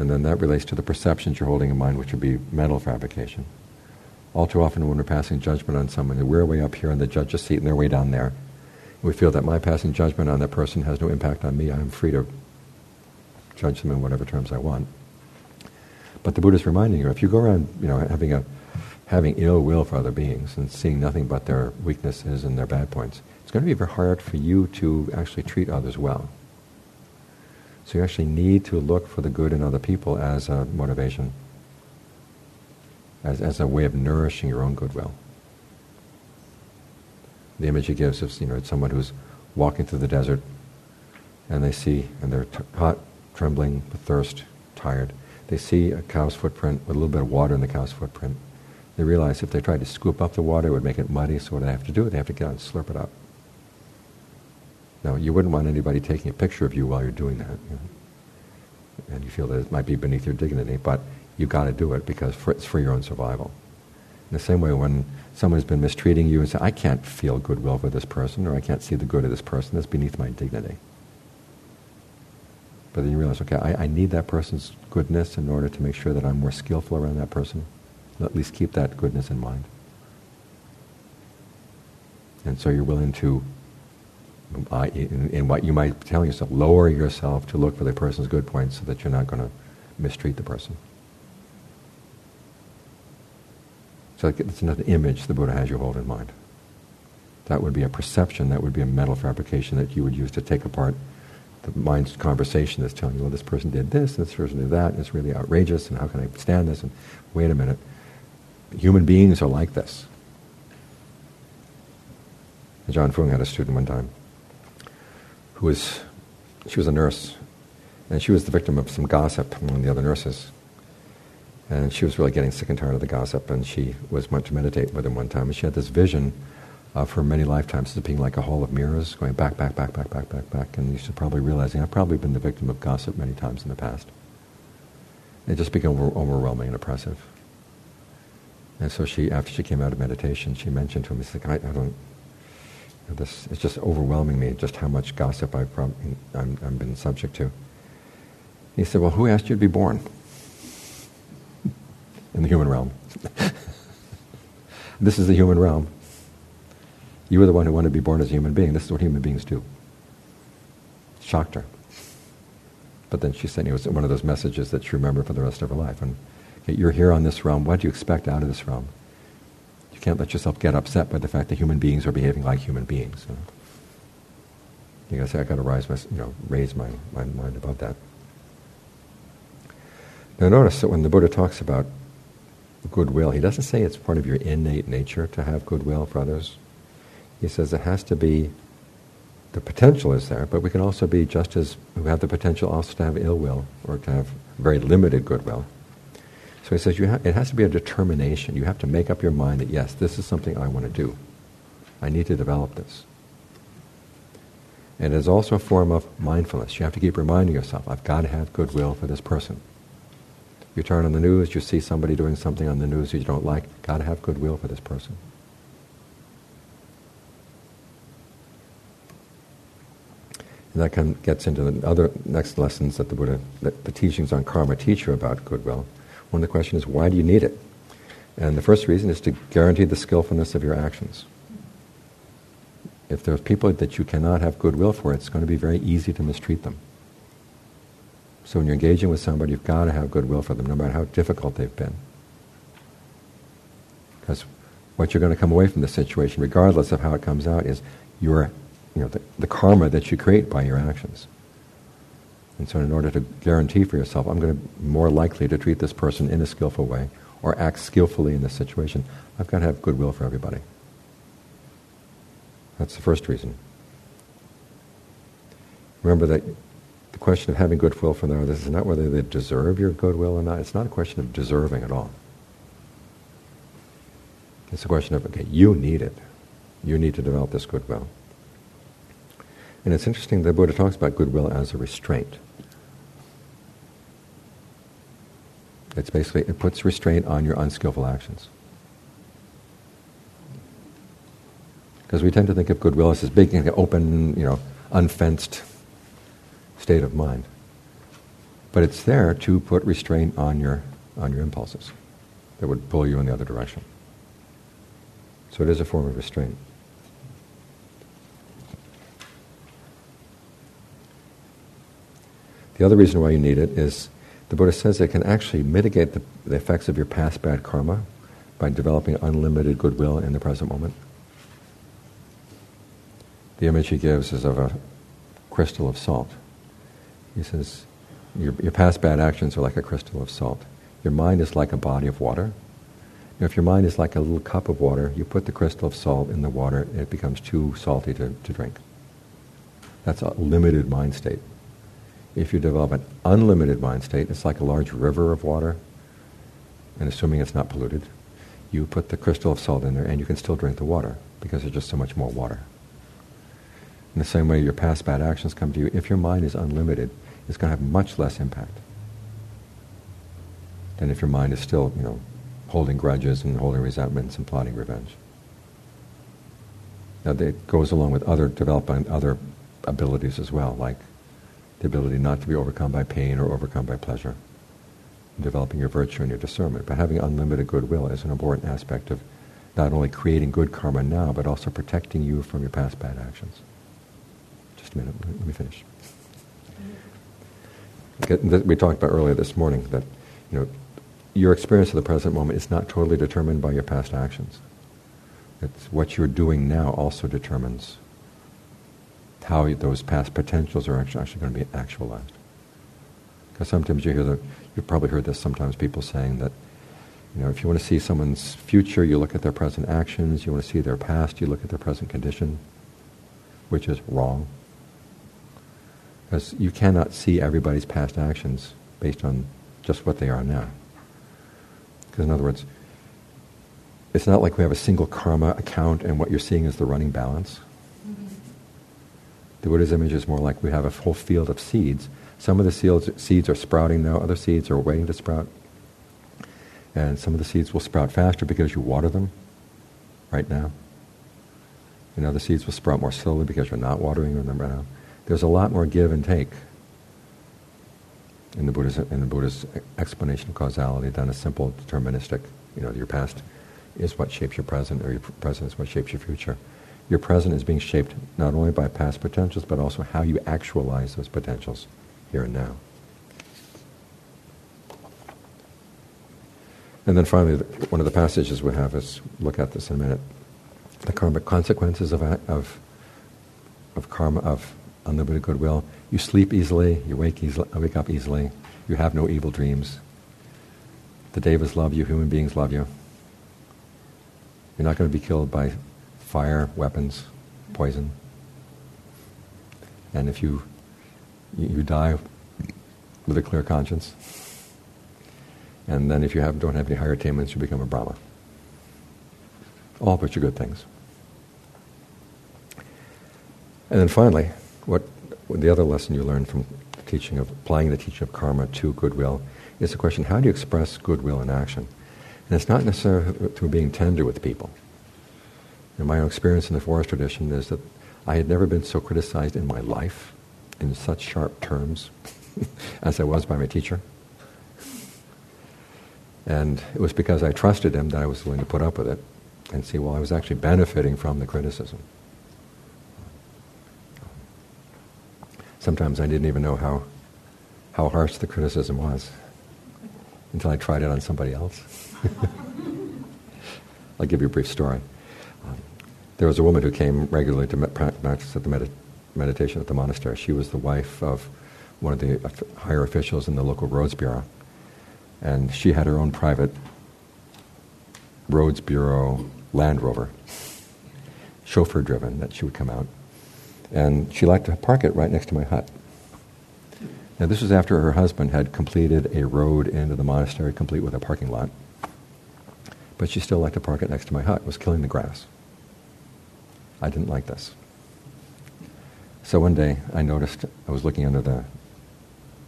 And then that relates to the perceptions you're holding in mind, which would be mental fabrication. All too often, when we're passing judgment on someone, we're way up here in the judge's seat and they're way down there we feel that my passing judgment on that person has no impact on me, I'm free to judge them in whatever terms I want. But the Buddha is reminding you, if you go around, you know, having a having ill will for other beings and seeing nothing but their weaknesses and their bad points, it's going to be very hard for you to actually treat others well. So you actually need to look for the good in other people as a motivation, as, as a way of nourishing your own goodwill the image he gives is, you know, someone who's walking through the desert and they see, and they're t- hot, trembling with thirst, tired. They see a cow's footprint with a little bit of water in the cow's footprint. They realize if they tried to scoop up the water, it would make it muddy, so what do they have to do? They have to get out and slurp it up. Now, you wouldn't want anybody taking a picture of you while you're doing that. You know? And you feel that it might be beneath your dignity, but you've got to do it because for, it's for your own survival. In the same way, when someone's been mistreating you and say, I can't feel goodwill for this person, or I can't see the good of this person, that's beneath my dignity. But then you realize, okay, I, I need that person's goodness in order to make sure that I'm more skillful around that person. At least keep that goodness in mind. And so you're willing to, in, in, what you might telling yourself, lower yourself to look for the person's good points so that you're not going to mistreat the person. So it's another image the Buddha has you hold in mind. That would be a perception, that would be a mental fabrication that you would use to take apart the mind's conversation that's telling you, well, this person did this, this person did that, and it's really outrageous, and how can I stand this? And wait a minute. Human beings are like this. Ajaan Fuang had a student one time who was, she was a nurse, and she was the victim of some gossip among the other nurses. And she was really getting sick and tired of the gossip, and she was went to meditate with him one time, and she had this vision of her many lifetimes as being like a hall of mirrors, going back, back, back, back, back, back, back, and she's probably realizing I've probably been the victim of gossip many times in the past. It just became over, overwhelming and oppressive. And so she, after she came out of meditation, she mentioned to him, "She's like, I, I don't, this, it's just overwhelming me, just how much gossip I've, prob- I'm, I've been subject to. He said, well, who asked you to be born? in the human realm. this is the human realm. You were the one who wanted to be born as a human being. This is what human beings do. Shocked her. But then she sent me one of those messages that she remembered for the rest of her life. And you're here on this realm. What do you expect out of this realm? You can't let yourself get upset by the fact that human beings are behaving like human beings. You, know? you gotta say, I gotta rise my, you know, raise my, my mind above that. Now notice that when the Buddha talks about goodwill, he doesn't say it's part of your innate nature to have goodwill for others. He says it has to be, the potential is there, but we can also be just as, we have the potential also to have ill will or to have very limited goodwill. So he says ha- it has to be a determination. You have to make up your mind that, yes, this is something I want to do. I need to develop this. And it is also a form of mindfulness. You have to keep reminding yourself, I've got to have goodwill for this person. You turn on the news, you see somebody doing something on the news that you don't like, got to have goodwill for this person. And that kind of gets into the other next lessons that the Buddha, that the teachings on karma teach you about goodwill. One of the questions is, why do you need it? And the first reason is to guarantee the skillfulness of your actions. If there's people that you cannot have goodwill for, it's going to be very easy to mistreat them. So when you're engaging with somebody, you've got to have goodwill for them, no matter how difficult they've been. Because what you're going to come away from the situation, regardless of how it comes out, is your, you know, the, the karma that you create by your actions. And so in order to guarantee for yourself, I'm going to be more likely to treat this person in a skillful way or act skillfully in this situation, I've got to have goodwill for everybody. That's the first reason. Remember that the question of having goodwill for others is not whether they deserve your goodwill or not. It's not a question of deserving at all. It's a question of, okay, you need it. You need to develop this goodwill. And it's interesting, that the Buddha talks about goodwill as a restraint. It's basically, it puts restraint on your unskillful actions. Because we tend to think of goodwill as this big, open, you know, unfenced state of mind. But it's there to put restraint on your, on your impulses that would pull you in the other direction. So it is a form of restraint. The other reason why you need it is the Buddha says it can actually mitigate the, the effects of your past bad karma by developing unlimited goodwill in the present moment. The image he gives is of a crystal of salt. He says, your, your past bad actions are like a crystal of salt. Your mind is like a body of water. Now, if your mind is like a little cup of water, you put the crystal of salt in the water, it becomes too salty to, to drink. That's a limited mind state. If you develop an unlimited mind state, it's like a large river of water, and assuming it's not polluted, you put the crystal of salt in there and you can still drink the water because there's just so much more water. In the same way your past bad actions come to you, if your mind is unlimited, it's going to have much less impact than if your mind is still, you know, holding grudges and holding resentments and plotting revenge. Now, it goes along with other developing other abilities as well, like the ability not to be overcome by pain or overcome by pleasure, developing your virtue and your discernment. But having unlimited goodwill is an important aspect of not only creating good karma now, but also protecting you from your past bad actions. Just a minute, let me finish. We talked about earlier this morning that you know your experience of the present moment is not totally determined by your past actions. It's what you're doing now also determines how those past potentials are actually, going to be actualized. Because sometimes you hear the, you've probably heard this sometimes people saying that, you know, if you want to see someone's future, you look at their present actions. You want to see their past, you look at their present condition, which is wrong. Because you cannot see everybody's past actions based on just what they are now. Because in other words, it's not like we have a single karma account and what you're seeing is the running balance. The Buddha's image is more like we have a whole field of seeds. Some of the seeds, seeds are sprouting now, other seeds are waiting to sprout. And some of the seeds will sprout faster because you water them right now. And other seeds will sprout more slowly because you're not watering them right now. There's a lot more give and take in the Buddha's, in the Buddha's explanation of causality than a simple deterministic, you know, your past is what shapes your present, or your present is what shapes your future your present is being shaped not only by past potentials, but also how you actualize those potentials here and now. And then finally, one of the passages we have is look at this in a minute. The karmic consequences of, of, of karma, of unlimited goodwill. You sleep easily, you wake, easily, wake up easily, you have no evil dreams. The devas love you, human beings love you. You're not going to be killed by fire, weapons, poison. And if you, you die with a clear conscience, and then if you have, don't have any higher attainments, you become a Brahma. All which are good things. And then finally, what, what the other lesson you learn from teaching of applying the teaching of karma to goodwill is the question: How do you express goodwill in action? And it's not necessarily through being tender with people. And my own experience in the forest tradition is that I had never been so criticized in my life in such sharp terms as I was by my teacher. And it was because I trusted him that I was willing to put up with it and see, well, I was actually benefiting from the criticism. Sometimes I didn't even know how, how harsh the criticism was until I tried it on somebody else. I'll give you a brief story. There was a woman who came regularly to practice at the med- meditation at the monastery. She was the wife of one of the higher officials in the local roads bureau. And she had her own private roads bureau Land Rover, chauffeur driven, that she would come out. And she liked to park it right next to my hut. Now, this was after her husband had completed a road into the monastery, complete with a parking lot. But she still liked to park it next to my hut. It was killing the grass. I didn't like this. So one day I noticed, I was looking under the,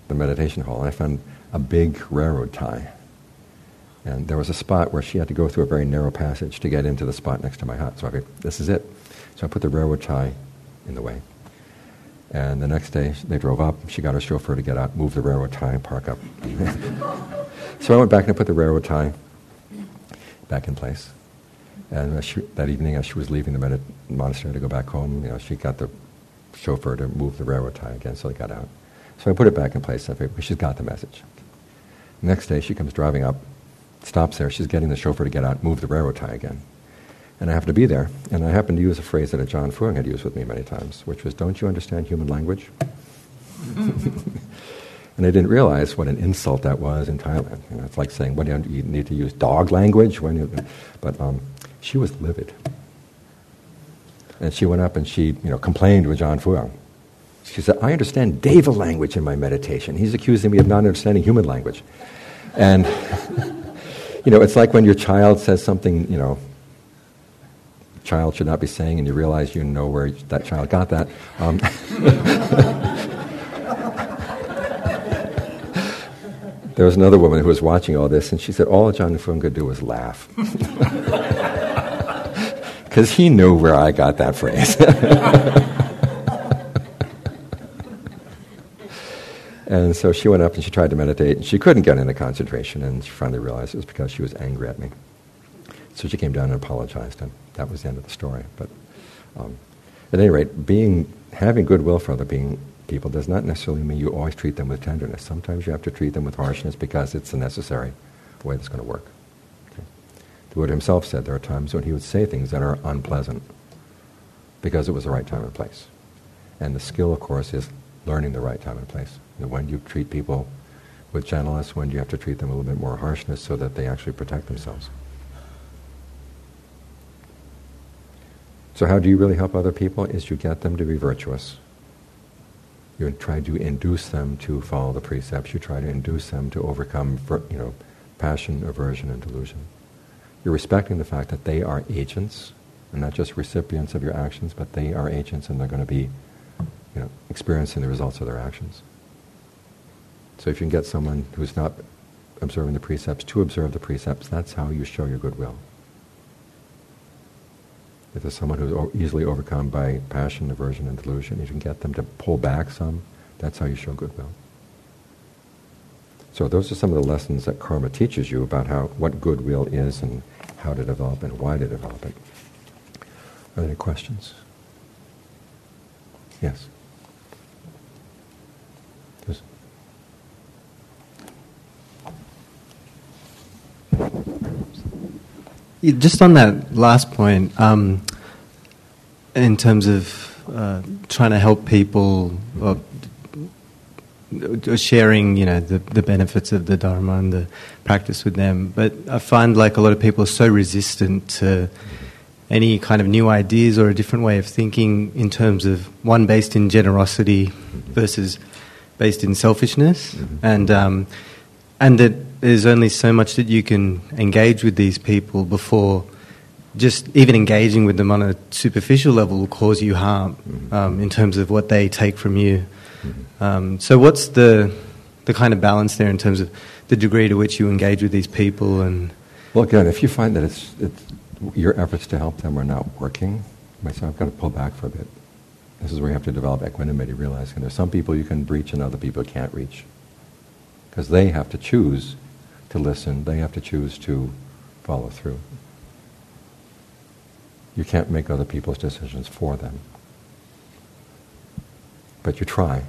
the meditation hall, and I found a big railroad tie. And there was a spot where she had to go through a very narrow passage to get into the spot next to my hut. So I figured, this is it. So I put the railroad tie in the way. And the next day, they drove up. She got her chauffeur to get out, move the railroad tie, and park up. so I went back and I put the railroad tie back in place. And she, that evening, as she was leaving the monastery to go back home, you know, she got the chauffeur to move the railroad tie again, so they got out. So I put it back in place. I figured, she's got the message. Next day, she comes driving up, stops there. She's getting the chauffeur to get out, move the railroad tie again and I have to be there. And I happen to use a phrase that Ajaan Fuang had used with me many times, which was, "Don't you understand human language?" and I didn't realize what an insult that was in Thailand. You know, it's like saying, "What do you need to use dog language?" When you, but um, she was livid, and she went up and she, you know, complained with Ajaan Fuang. She said, "I understand Deva language in my meditation. He's accusing me of not understanding human language," and. you know, it's like when your child says something, you know, child should not be saying, and you realize you know where that child got that. Um, there was another woman who was watching all this, and she said, All Ajaan Fuang could do was laugh. Because he knew where I got that phrase. and so she went up and she tried to meditate, and she couldn't get into concentration, and she finally realized it was because she was angry at me. So she came down and apologized, and that was the end of the story. But um, at any rate, being having goodwill for other being, people does not necessarily mean you always treat them with tenderness. Sometimes you have to treat them with harshness because it's the necessary way that's going to work. The Buddha himself said there are times when he would say things that are unpleasant because it was the right time and place. And the skill, of course, is learning the right time and place. Know, when you treat people with gentleness? When you have to treat them a little bit more harshness so that they actually protect themselves? So how do you really help other people? Is you get them to be virtuous. You try to induce them to follow the precepts. You try to induce them to overcome, you know, passion, aversion, and delusion. You're respecting the fact that they are agents, and not just recipients of your actions, but they are agents, and they're going to be, you know, experiencing the results of their actions. So if you can get someone who's not observing the precepts to observe the precepts, that's how you show your goodwill. If there's someone who's easily overcome by passion, aversion, and delusion, you can get them to pull back some. That's how you show goodwill. So those are some of the lessons that karma teaches you about how what goodwill is and how to develop and why to develop it. Are there any questions? Yes. Yes. Just on that last point, um, in terms of uh, trying to help people or, sharing, you know, the, the benefits of the Dharma and the practice with them, but I find like a lot of people are so resistant to any kind of new ideas or a different way of thinking in terms of one based in generosity versus based in selfishness, and um, and that there's only so much that you can engage with these people before just even engaging with them on a superficial level will cause you harm um, in terms of what they take from you. Um, so, what's the the kind of balance there in terms of the degree to which you engage with these people and Well, again, if you find that it's, it's your efforts to help them are not working, you might say, I've got to pull back for a bit. This is where you have to develop equanimity, realizing there's some people you can reach and other people can't reach. Because they have to choose to listen, they have to choose to follow through. You can't make other people's decisions for them. But you try.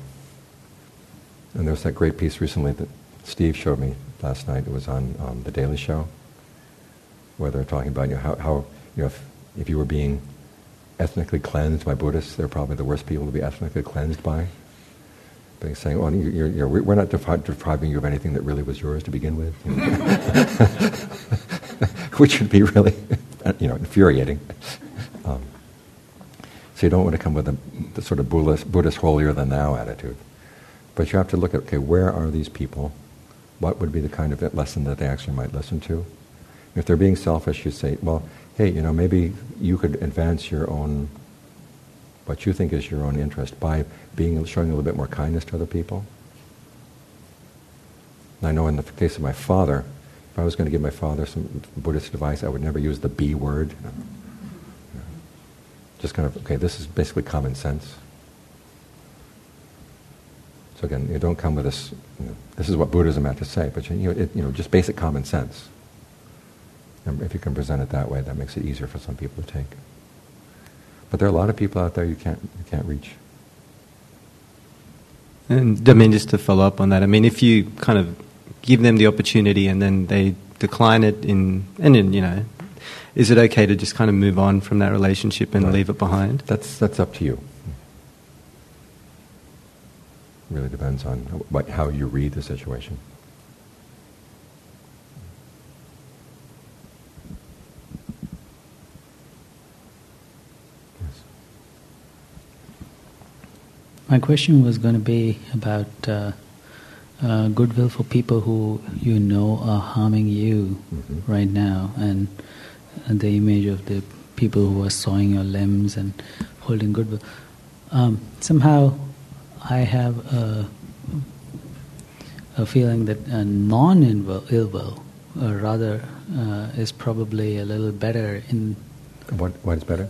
And there was that great piece recently that Steve showed me last night. It was on um, The Daily Show, where they're talking about you know, how, how you know, if, if you were being ethnically cleansed by Buddhists, they're probably the worst people to be ethnically cleansed by. But he's saying, well, you're, you're, we're not depriving you of anything that really was yours to begin with, you know. which would be really, you know, infuriating. Um, so you don't want to come with a, the sort of Buddhist, Buddhist holier-than-thou attitude. But you have to look at, okay, where are these people? What would be the kind of lesson that they actually might listen to? If they're being selfish, you say, well, hey, you know, maybe you could advance your own, what you think is your own interest by being, showing a little bit more kindness to other people. And I know in the case of my father, if I was going to give my father some Buddhist advice, I would never use the B word. you know. Just kind of, okay, this is basically common sense. So again, you don't come with this, you know, this is what Buddhism had to say, but you know, it, you know, just basic common sense. And if you can present it that way, that makes it easier for some people to take. But there are a lot of people out there you can't, you can't reach. And I mean, just to follow up on that, I mean, if you kind of give them the opportunity and then they decline it, in and then you know, is it okay to just kind of move on from that relationship and Right. leave it behind? That's, that's up to you. Really depends on what, how you read the situation. Yes. My question was going to be about uh, uh, goodwill for people who you know are harming you Mhm. right now, and, and the image of the people who are sawing your limbs and holding goodwill. Um, somehow, I have a, a feeling that non-ill ill will, uh, rather, uh, is probably a little better in What, what is better?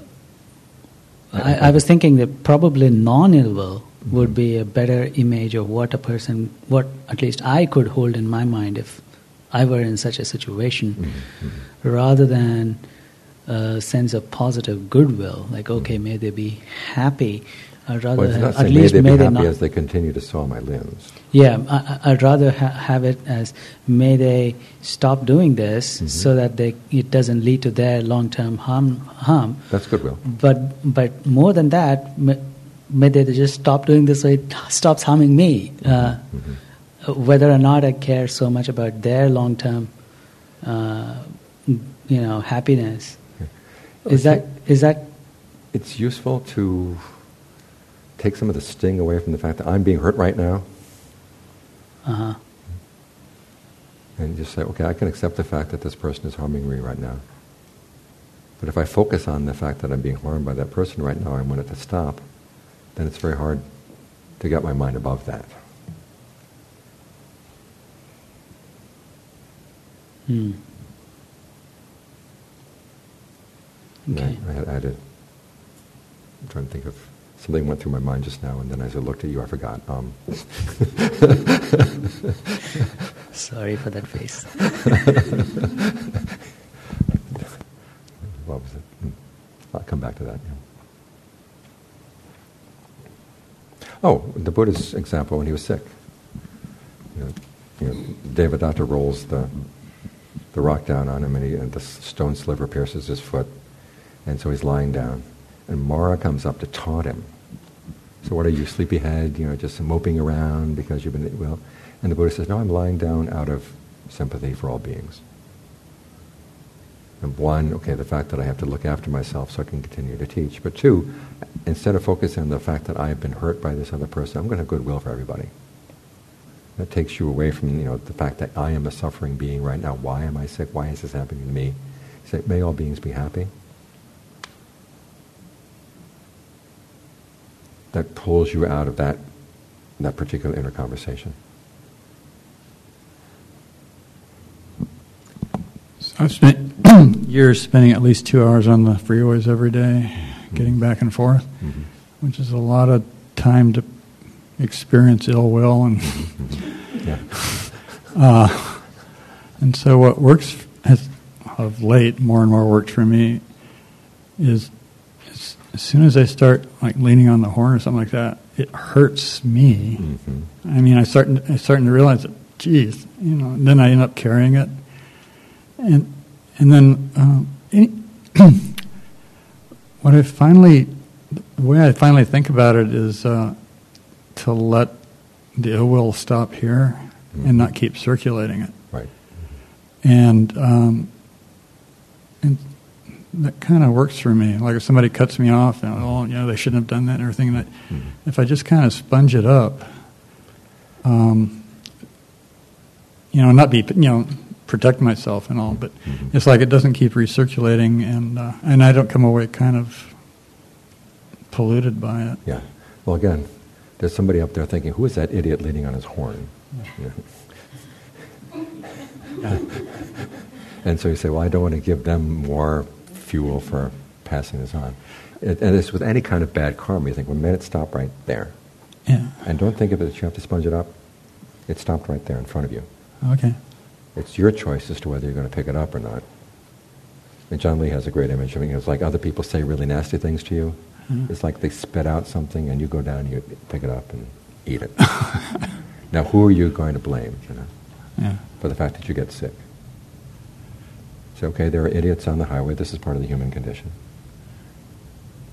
I, I was thinking that probably non-ill will would be a better image of what a person, what at least I could hold in my mind if I were in such a situation, Mm-hmm. rather than a sense of positive goodwill, like okay, may they be happy, or rather, Well, not at saying may least they may be they happy as they continue to saw my limbs. Yeah, I, I'd rather ha- have it as may they stop doing this Mhm. so that they it doesn't lead to their long-term harm. harm. That's goodwill. But but more than that, may, may they just stop doing this so it stops harming me. Uh, Mhm. Whether or not I care so much about their long-term, uh, you know, happiness, is that is that It's useful to take some of the sting away from the fact that I'm being hurt right now. Uh and just say, okay, I can accept the fact that this person is harming me right now. But if I focus on the fact that I'm being harmed by that person right now, I want it to stop, then it's very hard to get my mind above that. And Okay. I, I, had, I had to, I'm trying to think of something went through my mind just now, and then as I looked at you, I forgot. Um, Sorry for that face. what was it? Hmm. I'll come back to that. Yeah. Oh, the Buddha's example when he was sick. You know, you know, Devadatta rolls the the rock down on him, and, he, and the stone sliver pierces his foot, and so he's lying down. And Mara comes up to taunt him. So what are you, sleepyhead? You know, just moping around because you've been well. And the Buddha says, No, I'm lying down out of sympathy for all beings. And one, okay, the fact that I have to look after myself so I can continue to teach. But two, instead of focusing on the fact that I have been hurt by this other person, I'm going to have goodwill for everybody. That takes you away from you know the fact that I am a suffering being right now. Why am I sick? Why is this happening to me? Say, may all beings be happy. That pulls you out of that that particular inner conversation. So I've spent years spending at least two hours on the freeways every day, getting back and forth, Mm-hmm. which is a lot of time to experience ill will and Yeah. uh, and so what works has of late more and more worked for me is as, as soon as I start like leaning on the horn or something like that, it hurts me. hmm I mean, I start I starting to realize that, geez, you know. And then I end up carrying it, and and then um, any, what I finally, the way I finally think about it is uh, to let the ill will stop here and not keep circulating it, Right. and um, and that kind of works for me. Like if somebody cuts me off, and, oh, you know, they shouldn't have done that and everything. That, Mhm. if I just kind of sponge it up, um, you know, not be, you know, protect myself and all, but Mhm. it's like it doesn't keep recirculating, and uh, and I don't come away kind of polluted by it. Yeah. Well, again, there's somebody up there thinking, "Who is that idiot leaning on his horn?" And so you say, "Well, I don't want to give them more fuel for passing this on." It, and it's with any kind of bad karma. You think, "Well, man, it stop right there," Yeah. and don't think of it as you have to sponge it up. It stopped right there in front of you. Okay. It's your choice as to whether you're going to pick it up or not. Ajaan Lee has a great image. I mean, it's like other people say really nasty things to you. Mhm. It's like they spit out something, and you go down and you pick it up and eat it. now, who are you going to blame? You know, Yeah. for the fact that you get sick? Say, okay, there are idiots on the highway. This is part of the human condition.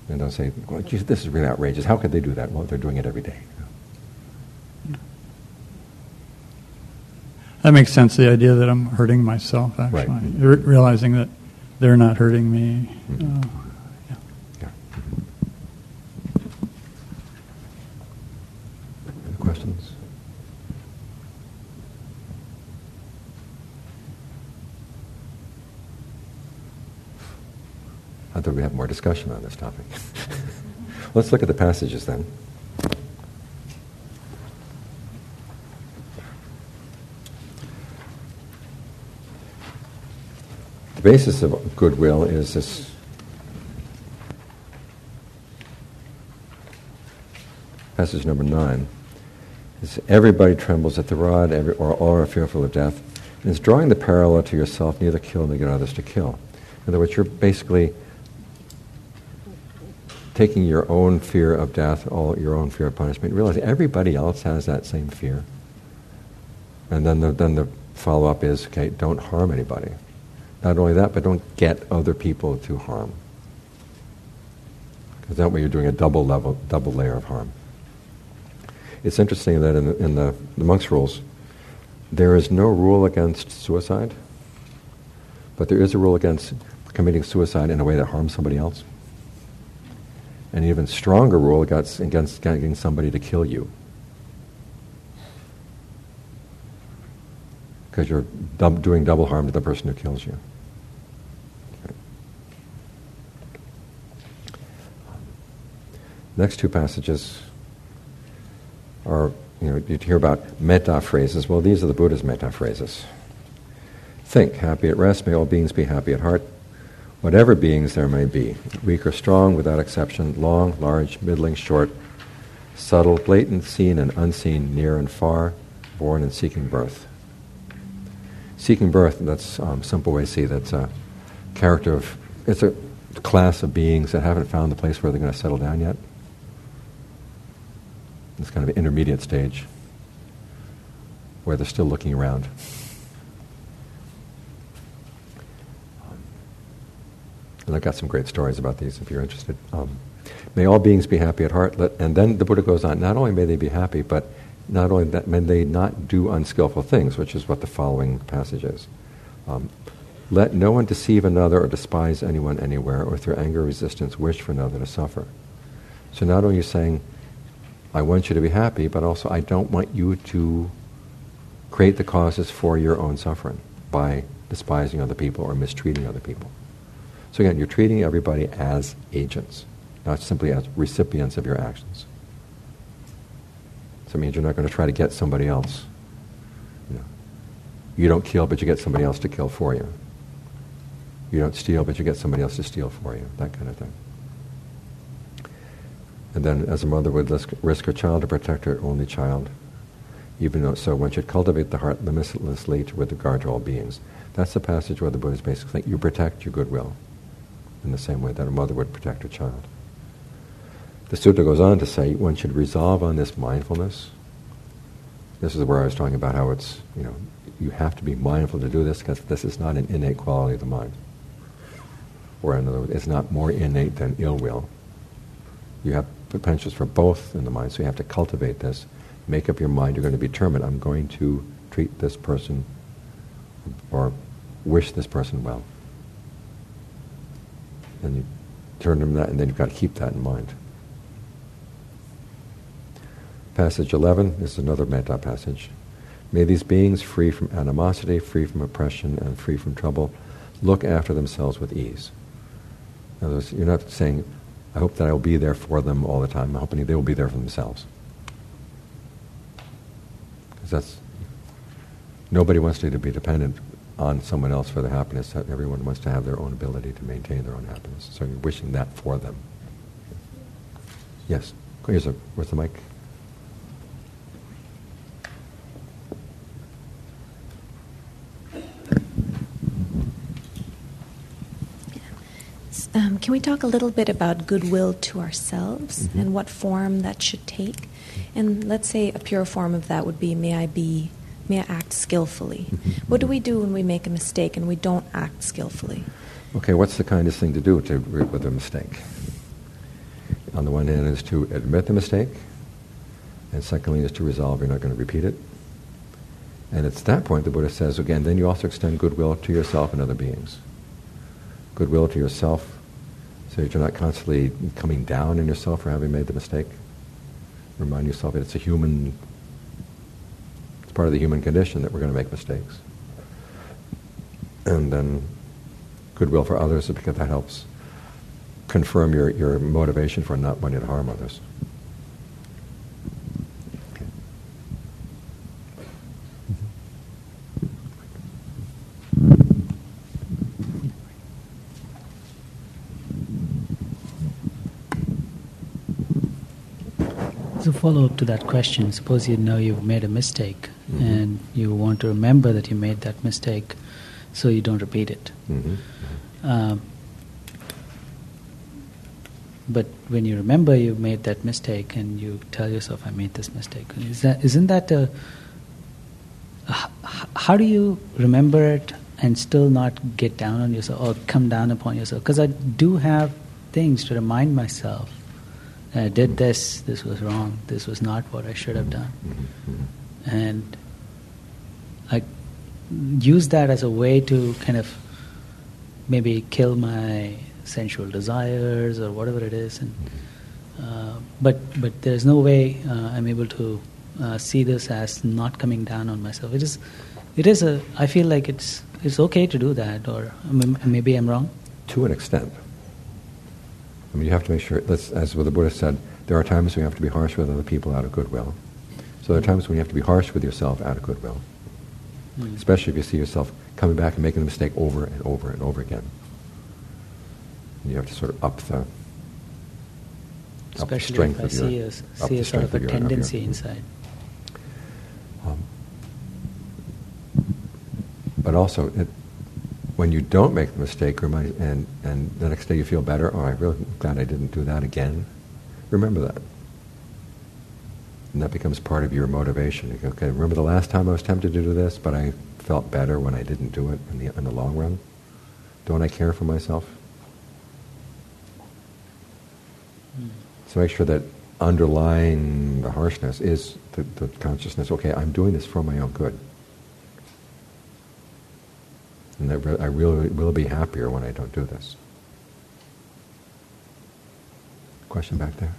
And don't say, well, geez, this is really outrageous. How could they do that? Well, they're doing it every day. That makes sense. The idea that I'm hurting myself, actually, Right. Re- realizing that they're not hurting me. Mhm. Uh, yeah. Yeah. Any questions? I thought we'd have more discussion on this topic. Let's look at the passages then. The basis of goodwill is this passage number nine. Everybody trembles at the rod, every, or all are fearful of death. And it's drawing the parallel to yourself, neither kill nor get others to kill. In other words, you're basically taking your own fear of death, all your own fear of punishment, realizing everybody else has that same fear. And then the, then the follow up is, okay, don't harm anybody. Not only that, but don't get other people to harm. Because that way you're doing a double level, double layer of harm. It's interesting that in the, in the, the monk's rules, there is no rule against suicide, but there is a rule against committing suicide in a way that harms somebody else. And an even stronger rule against, against getting somebody to kill you. Because you're dub- doing double harm to the person who kills you. Next two passages are, you know, you'd hear about metta phrases. Well, these are the Buddha's metta phrases. Think, happy at rest, may all beings be happy at heart, whatever beings there may be, weak or strong, without exception, long, large, middling, short, subtle, blatant, seen and unseen, near and far, born and seeking birth. Seeking birth, that's um, simple way to see that's a character of, it's a class of beings that haven't found the place where they're going to settle down yet. It's kind of intermediate stage where they're still looking around. And I've got some great stories about these if you're interested. Um, may all beings be happy at heart. Let, and then the Buddha goes on, not only may they be happy, but not only that, may they not do unskillful things, which is what the following passage is. Um, let no one deceive another or despise anyone anywhere, or through anger or resistance wish for another to suffer. So not only are you saying, I want you to be happy, but also I don't want you to create the causes for your own suffering by despising other people or mistreating other people. So again, you're treating everybody as agents, not simply as recipients of your actions. So it means you're not going to try to get somebody else. You, know, you don't kill, but you get somebody else to kill for you. You don't steal, but you get somebody else to steal for you. That kind of thing. And then, as a mother would risk her child to protect her only child, even though so one should cultivate the heart limitlessly with regard to all beings. That's the passage where the Buddha is basically saying you protect your goodwill in the same way that a mother would protect her child. The sutta goes on to say one should resolve on this mindfulness. This is where I was talking about how it's, you know, you have to be mindful to do this because this is not an innate quality of the mind. Or in other words, it's not more innate than ill will. You have potentials for both in the mind, so you have to cultivate this. Make up your mind, you're going to be determined, I'm going to treat this person or wish this person well. And you turn them that, and then you've got to keep that in mind. Passage 11 this is another metta passage. May these beings, free from animosity, free from oppression, and free from trouble, look after themselves with ease. In other words, you're not saying, I hope that I will be there for them all the time. I'm hoping they will be there for themselves. Because that's, nobody wants to be dependent on someone else for their happiness. Everyone wants to have their own ability to maintain their own happiness. So you're wishing that for them. Yes. Here's a, where's the mic? Um, can we talk a little bit about goodwill to ourselves mm-hmm. and what form that should take? And let's say a pure form of that would be, may I be, may I act skillfully? Mm-hmm. What do we do when we make a mistake and we don't act skillfully? Okay, what's the kindest thing to do to, with a mistake? On the one hand is to admit the mistake, and secondly is to resolve you're not going to repeat it. And at that point, the Buddha says, again, then you also extend goodwill to yourself and other beings. Goodwill to yourself so you're not constantly coming down on yourself for having made the mistake. Remind yourself that it's a human, it's part of the human condition that we're going to make mistakes. And then goodwill for others because that helps confirm your, your motivation for not wanting to harm others. Follow up to that question, suppose you know you've made a mistake mm-hmm. and you want to remember that you made that mistake so you don't repeat it. Mm-hmm. Um, but when you remember you made that mistake and you tell yourself, I made this mistake, is that, isn't that a. How do you remember it and still not get down on yourself or come down upon yourself? Because I do have things to remind myself I did this, this was wrong, this was not what I should have done. And I use that as a way to kind of maybe kill my sensual desires or whatever it is. And, uh, but, but there's no way uh, I'm able to uh, see this as not coming down on myself. It is, it is a, I feel like it's, it's okay to do that, or maybe I'm wrong. To an extent. I mean, you have to make sure, as the Buddha said, there are times when you have to be harsh with other people out of goodwill. So there are times when you have to be harsh with yourself out of goodwill. Mm. Especially if you see yourself coming back and making a mistake over and over and over again. And you have to sort of up the, up the strength if I of see your, a, see a sort of a your, tendency your, inside. Um, but also, it, when you don't make the mistake, and, and the next day you feel better, oh, I'm really glad I didn't do that again, remember that. And that becomes part of your motivation. You go, okay, remember the last time I was tempted to do this, but I felt better when I didn't do it in the, in the long run? Don't I care for myself? Hmm. So make sure that underlying the harshness is the, the consciousness, okay, I'm doing this for my own good. And I really will be happier when I don't do this. Question back there?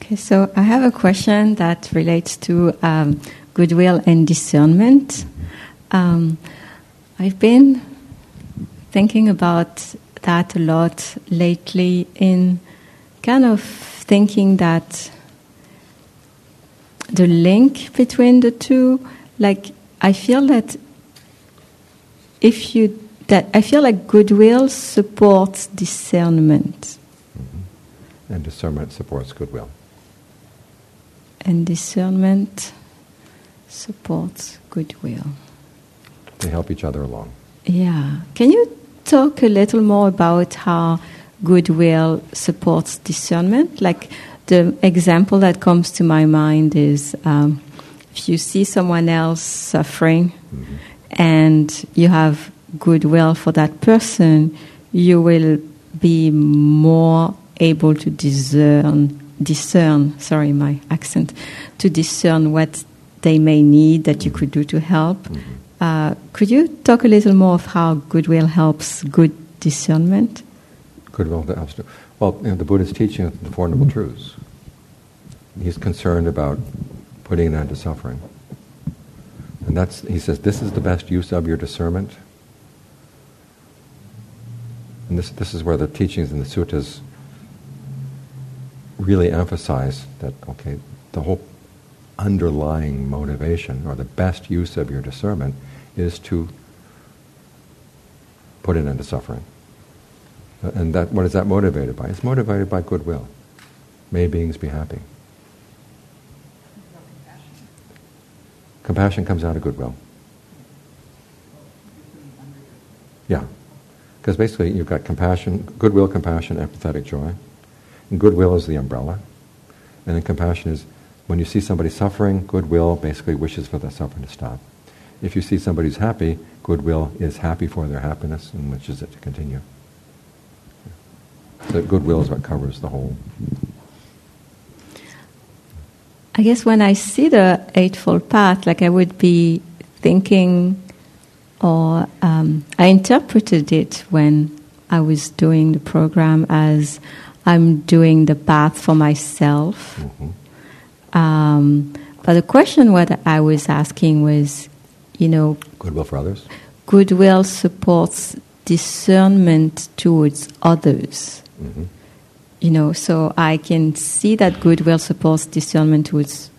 Okay, so I have a question that relates to um, goodwill and discernment. Um, I've been thinking about that a lot lately in kind of thinking that the link between the two, like I feel that if you that I feel like goodwill supports discernment. And discernment supports goodwill. And discernment supports goodwill. They help each other along. Yeah. Can you talk a little more about how goodwill supports discernment? Like the example that comes to my mind is um, if you see someone else suffering mm-hmm. and you have goodwill for that person, you will be more able to discern discern sorry my accent to discern what they may need that you could do to help mm-hmm. Uh, could you talk a little more of how goodwill helps good discernment? Goodwill helps well you know, the buddha's teaching the four noble truths. He's concerned about putting an end to suffering. And that's he says this is the best use of your discernment. And this, this is where the teachings in the suttas really emphasize that, okay, the whole underlying motivation or the best use of your discernment is to put an end to suffering. Uh, and that, what is that motivated by? It's motivated by goodwill. May beings be happy. Compassion comes out of goodwill. Yeah. Because basically you've got compassion, goodwill, compassion, empathetic joy. And goodwill is the umbrella. And then compassion is when you see somebody suffering, goodwill basically wishes for the suffering to stop. If you see somebody who's happy, goodwill is happy for their happiness and wishes it to continue. So goodwill is what covers the whole. I guess when I see the Eightfold Path, like I would be thinking, or um, I interpreted it when I was doing the program as I'm doing the path for myself. Mm-hmm. Um, but the question what I was asking was, you know, goodwill for others. Goodwill supports discernment towards others. Mm-hmm. You know, so I can see that goodwill supports discernment towards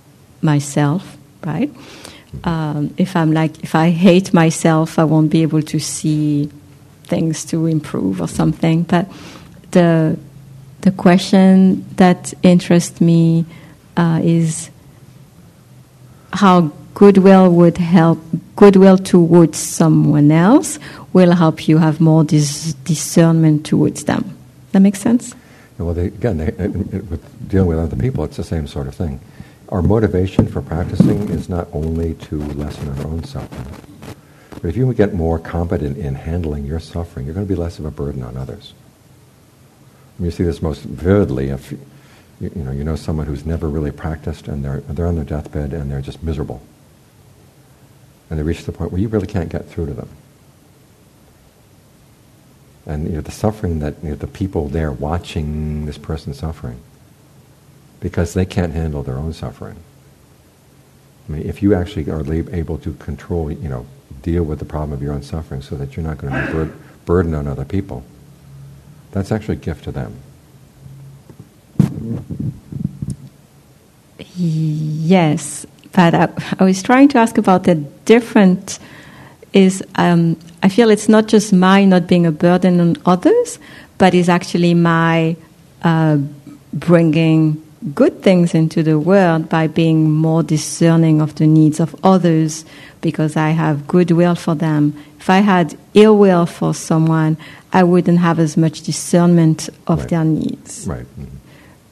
myself, right? Mm-hmm. Um, if I'm like, if I hate myself, I won't be able to see things to improve or something. But the the question that interests me uh, is how goodwill would help goodwill towards someone else will help you have more dis- discernment towards them. That makes sense. Well, they, again, they, uh, uh, with dealing with other people, it's the same sort of thing. Our motivation for practicing is not only to lessen our own suffering, but if you get more competent in handling your suffering, you're going to be less of a burden on others. You see this most vividly if you, you, know you know someone who's never really practiced and they're they're on their deathbed and they're just miserable. And they reach the point where you really can't get through to them. And you know, the suffering that you know, the people there watching this person suffering, because they can't handle their own suffering. I mean, if you actually are able to control, you know, deal with the problem of your own suffering so that you're not going to be bur- burdened on other people, that's actually a gift to them. Yes, but I, I was trying to ask about the different is um, I feel it's not just my not being a burden on others, but it's actually my uh, bringing good things into the world by being more discerning of the needs of others because I have goodwill for them. If I had ill will for someone, I wouldn't have as much discernment of right. their needs. Right. Mm-hmm.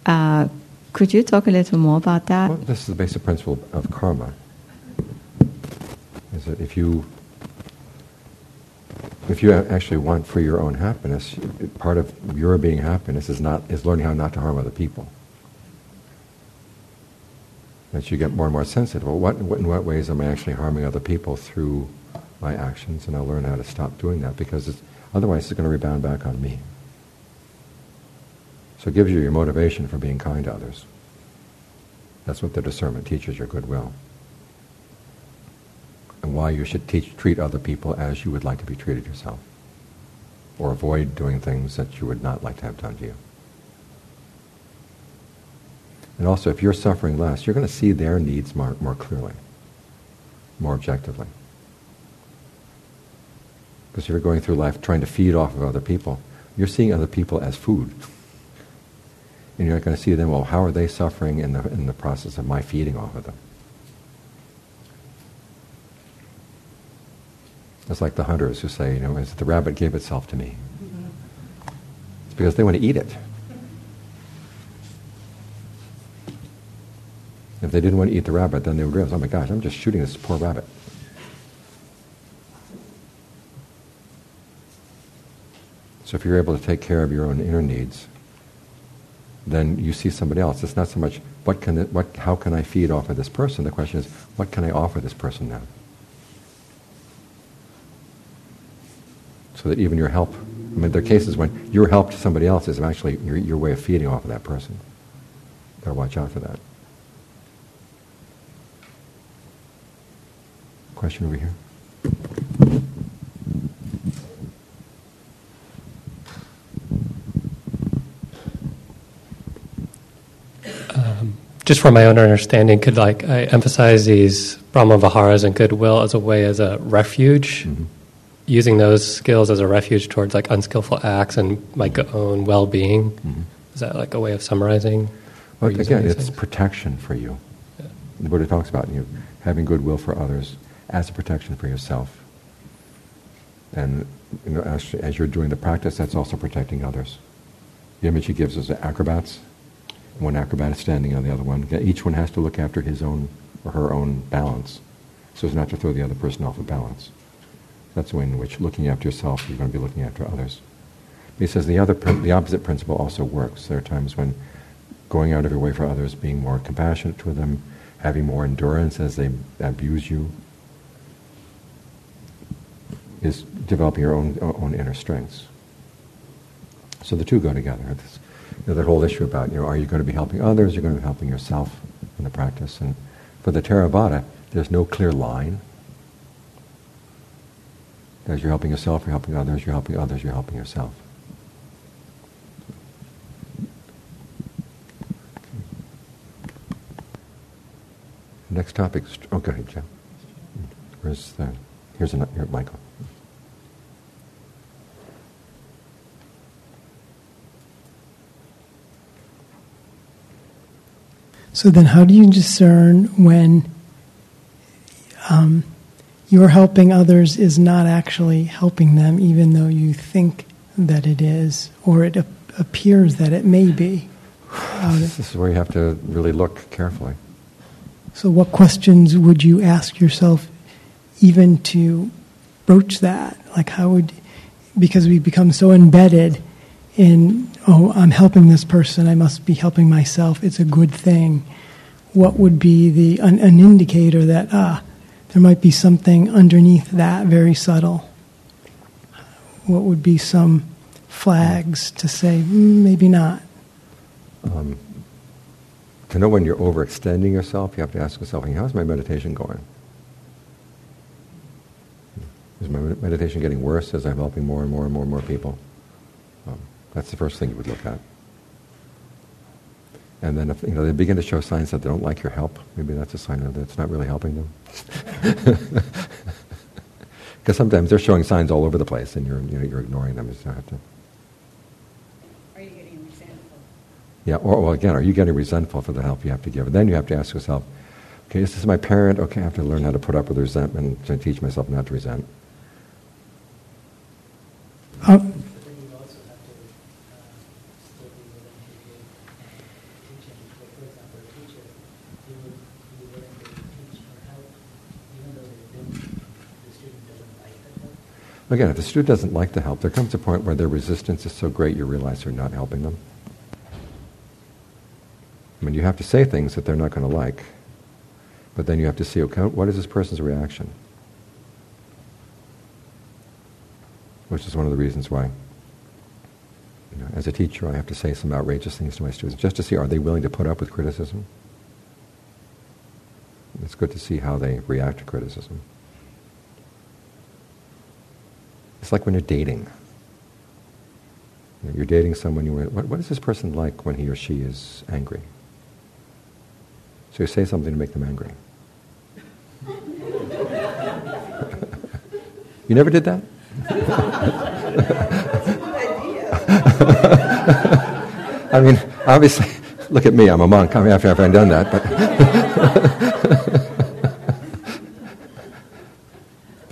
Uh, could you talk a little more about that? Well, this is the basic principle of karma. is that if you if you actually want for your own happiness, part of your being happiness is not is learning how not to harm other people. As you get more and more sensitive, well, what, what in what ways am I actually harming other people through my actions? And I'll learn how to stop doing that because it's, otherwise it's going to rebound back on me. So it gives you your motivation for being kind to others. That's what the discernment teaches your goodwill. And why you should teach, treat other people as you would like to be treated yourself. Or avoid doing things that you would not like to have done to you. And also, if you're suffering less, you're going to see their needs more, more clearly, more objectively. Because if you're going through life trying to feed off of other people, you're seeing other people as food. And you're not going to see them, well, how are they suffering in the, in the process of my feeding off of them? It's like the hunters who say, you know, the rabbit gave itself to me. It's because they want to eat it. If they didn't want to eat the rabbit, then they would realize, oh my gosh, I'm just shooting this poor rabbit. So if you're able to take care of your own inner needs, then you see somebody else. It's not so much what can it, what how can I feed off of this person. The question is what can I offer this person now. So that even your help, I mean, there are cases when your help to somebody else is actually your, your way of feeding off of that person. Gotta watch out for that. Question over here. Um, just for my own understanding, could like I emphasize these Brahma Viharas and goodwill as a way as a refuge, mm-hmm. using those skills as a refuge towards like unskillful acts and my own well-being. Mm-hmm. Is that like a way of summarizing? Well, again, it's things? protection for you. Yeah. The Buddha talks about you having goodwill for others as a protection for yourself. And you know, as, as you're doing the practice, that's also protecting others. The image he gives us of acrobats. One acrobat is standing on the other one. Each one has to look after his own or her own balance, so as not to throw the other person off of balance. That's the way in which looking after yourself, you're going to be looking after others. He says the other, the opposite principle also works. There are times when going out of your way for others, being more compassionate to them, having more endurance as they abuse you, is developing your own own inner strengths. So the two go together. Know, that whole issue about you know, are you going to be helping others? You're going to be helping yourself in the practice. And for the Theravada, there's no clear line. As you're helping yourself, you're helping others. You're helping others. You're helping yourself. Next topic. Go Jeff. Where's the? Here's a here, Michael. So then, how do you discern when um, your helping others is not actually helping them, even though you think that it is, or it ap- appears that it may be? this is where you have to really look carefully. So, what questions would you ask yourself, even to broach that? Like, how would because we become so embedded in, oh, I'm helping this person, I must be helping myself, it's a good thing, what would be the an, an indicator that, ah, there might be something underneath that very subtle? What would be some flags to say, mm, maybe not? Um, to know when you're overextending yourself, you have to ask yourself, how's my meditation going? Is my meditation getting worse as I'm helping more and more and more and more people? That's the first thing you would look at. And then if you know they begin to show signs that they don't like your help, maybe that's a sign that it's not really helping them. Because sometimes they're showing signs all over the place, and you're you know, you're ignoring them. You have to. Are you getting resentful? Yeah. Or well, again, are you getting resentful for the help you have to give? And then you have to ask yourself, okay, is this is my parent. Okay, I have to learn how to put up with resentment and teach myself not to resent. Um, Again, if the student doesn't like the help, there comes a point where their resistance is so great you realize you're not helping them. I mean, you have to say things that they're not going to like, but then you have to see, okay, what is this person's reaction? Which is one of the reasons why, you know, as a teacher, I have to say some outrageous things to my students, just to see, are they willing to put up with criticism? It's good to see how they react to criticism. It's like when you're dating. You're dating someone, you what, what is this person like when he or she is angry? So you say something to make them angry. you never did that? I mean, obviously, look at me, I'm a monk. I mean, I haven't done that, but.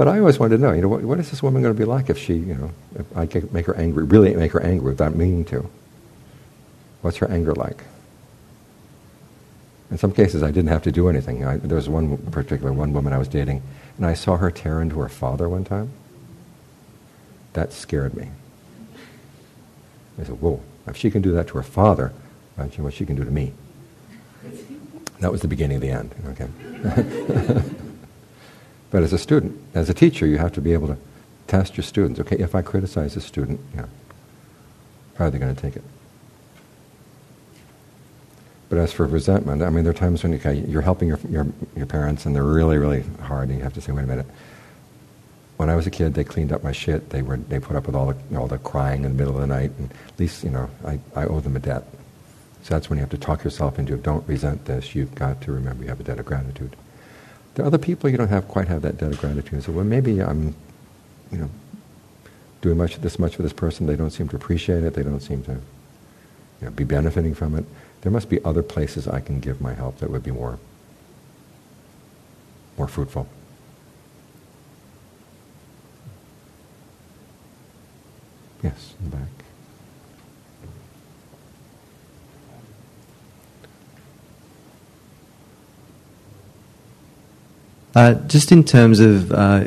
But I always wanted to know, you know, what, what is this woman going to be like if she, you know, if I can make her angry, really make her angry without meaning to? What's her anger like? In some cases, I didn't have to do anything. I, there was one particular one woman I was dating, and I saw her tear into her father one time. That scared me. I said, "Whoa! If she can do that to her father, imagine what she can do to me." That was the beginning of the end. Okay. But as a student, as a teacher, you have to be able to test your students. Okay, if I criticize a student, yeah, how are they going to take it? But as for resentment, I mean, there are times when okay, you're helping your, your, your parents and they're really, really hard, and you have to say, wait a minute. When I was a kid, they cleaned up my shit. They were they put up with all the you all the crying in the middle of the night, and at least you know I, I owe them a debt. So that's when you have to talk yourself into. Don't resent this. You've got to remember you have a debt of gratitude. There are other people you don't have quite have that debt of gratitude. So well, maybe I'm, you know, doing much this much for this person. They don't seem to appreciate it. They don't seem to, you know, be benefiting from it. There must be other places I can give my help that would be more, more fruitful. Yes, in the back. Uh, just in terms of uh,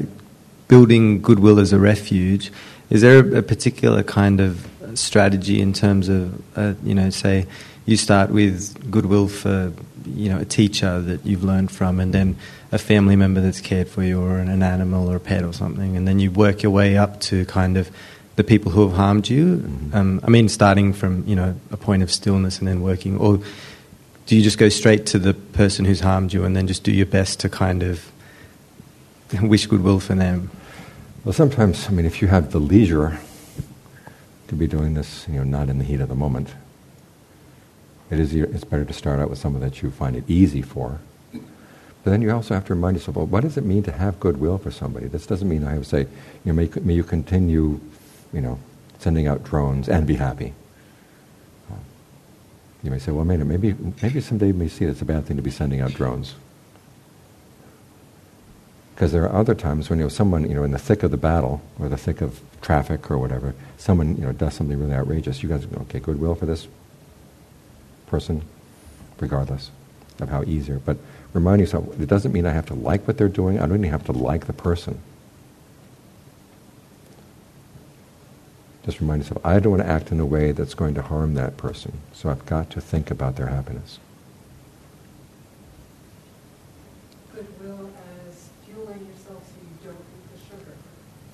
building goodwill as a refuge, is there a, a, particular kind of strategy in terms of, uh, you know, say you start with goodwill for, you know, a teacher that you've learned from, and then a family member that's cared for you, or an, an animal or a pet or something, and then you work your way up to kind of the people who have harmed you. Mm-hmm. Um, I mean, starting from you know a point of stillness and then working, or do you just go straight to the person who's harmed you and then just do your best to kind of wish goodwill for them? Well, sometimes, I mean, if you have the leisure to be doing this, you know, not in the heat of the moment, it is, it's better to start out with someone that you find it easy for. But then you also have to remind yourself, well, what does it mean to have goodwill for somebody? This doesn't mean I to say, you know, may, may you continue, you know, sending out drones and be happy. Uh, you may say, well, maybe, maybe someday you may see it's a bad thing to be sending out drones. Because there are other times when you know someone you know in the thick of the battle or the thick of traffic or whatever, someone you know does something really outrageous. You guys okay, goodwill for this person, regardless of how easier. But remind yourself, it doesn't mean I have to like what they're doing. I don't even have to like the person. Just remind yourself, I don't want to act in a way that's going to harm that person. So I've got to think about their happiness.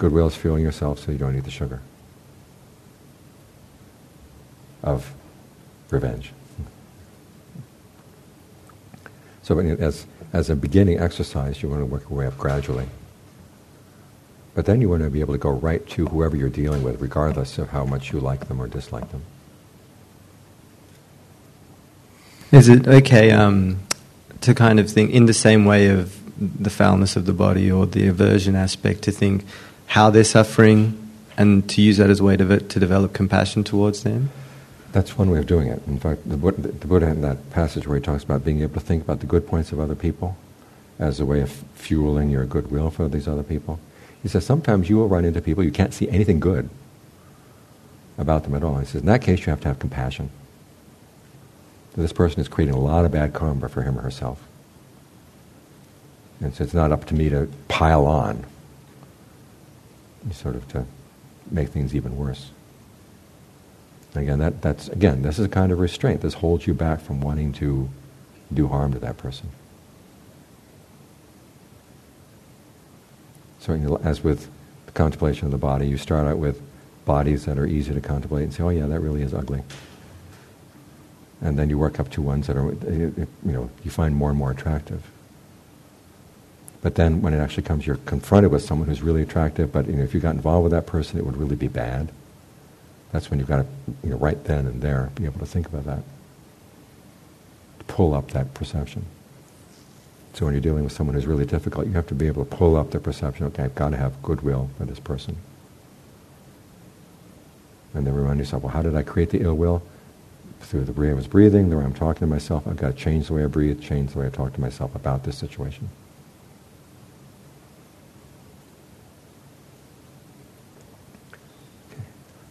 Goodwill is fueling yourself so you don't eat the sugar of revenge. So as, as a beginning exercise, you want to work your way up gradually. But then you want to be able to go right to whoever you're dealing with, regardless of how much you like them or dislike them. Is it okay um, to kind of think in the same way of the foulness of the body or the aversion aspect to think how they're suffering and to use that as a way to, to develop compassion towards them? That's one way of doing it. In fact, the the Buddha in that passage where he talks about being able to think about the good points of other people as a way of fueling your goodwill for these other people. He says sometimes you will run into people you can't see anything good about them at all. He says in that case you have to have compassion. This person is creating a lot of bad karma for him or herself. And so it's not up to me to pile on sort of to make things even worse. Again, that, that's again, this is a kind of restraint. This holds you back from wanting to do harm to that person. So, as with the contemplation of the body, you start out with bodies that are easy to contemplate and say, "Oh, yeah, that really is ugly." And then you work up to ones that are, you know, you find more and more attractive. But then, when it actually comes, you're confronted with someone who's really attractive. But you know, if you got involved with that person, it would really be bad. That's when you've got to, you know, right then and there, be able to think about that. Pull up that perception. So when you're dealing with someone who's really difficult, you have to be able to pull up the perception, okay, I've got to have goodwill for this person. And then remind yourself, well, how did I create the ill will? Through the way I was breathing, the way I'm talking to myself, I've got to change the way I breathe, change the way I talk to myself about this situation.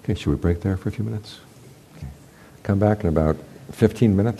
Okay, should we break there for a few minutes? Okay. Come back in about 15 minutes.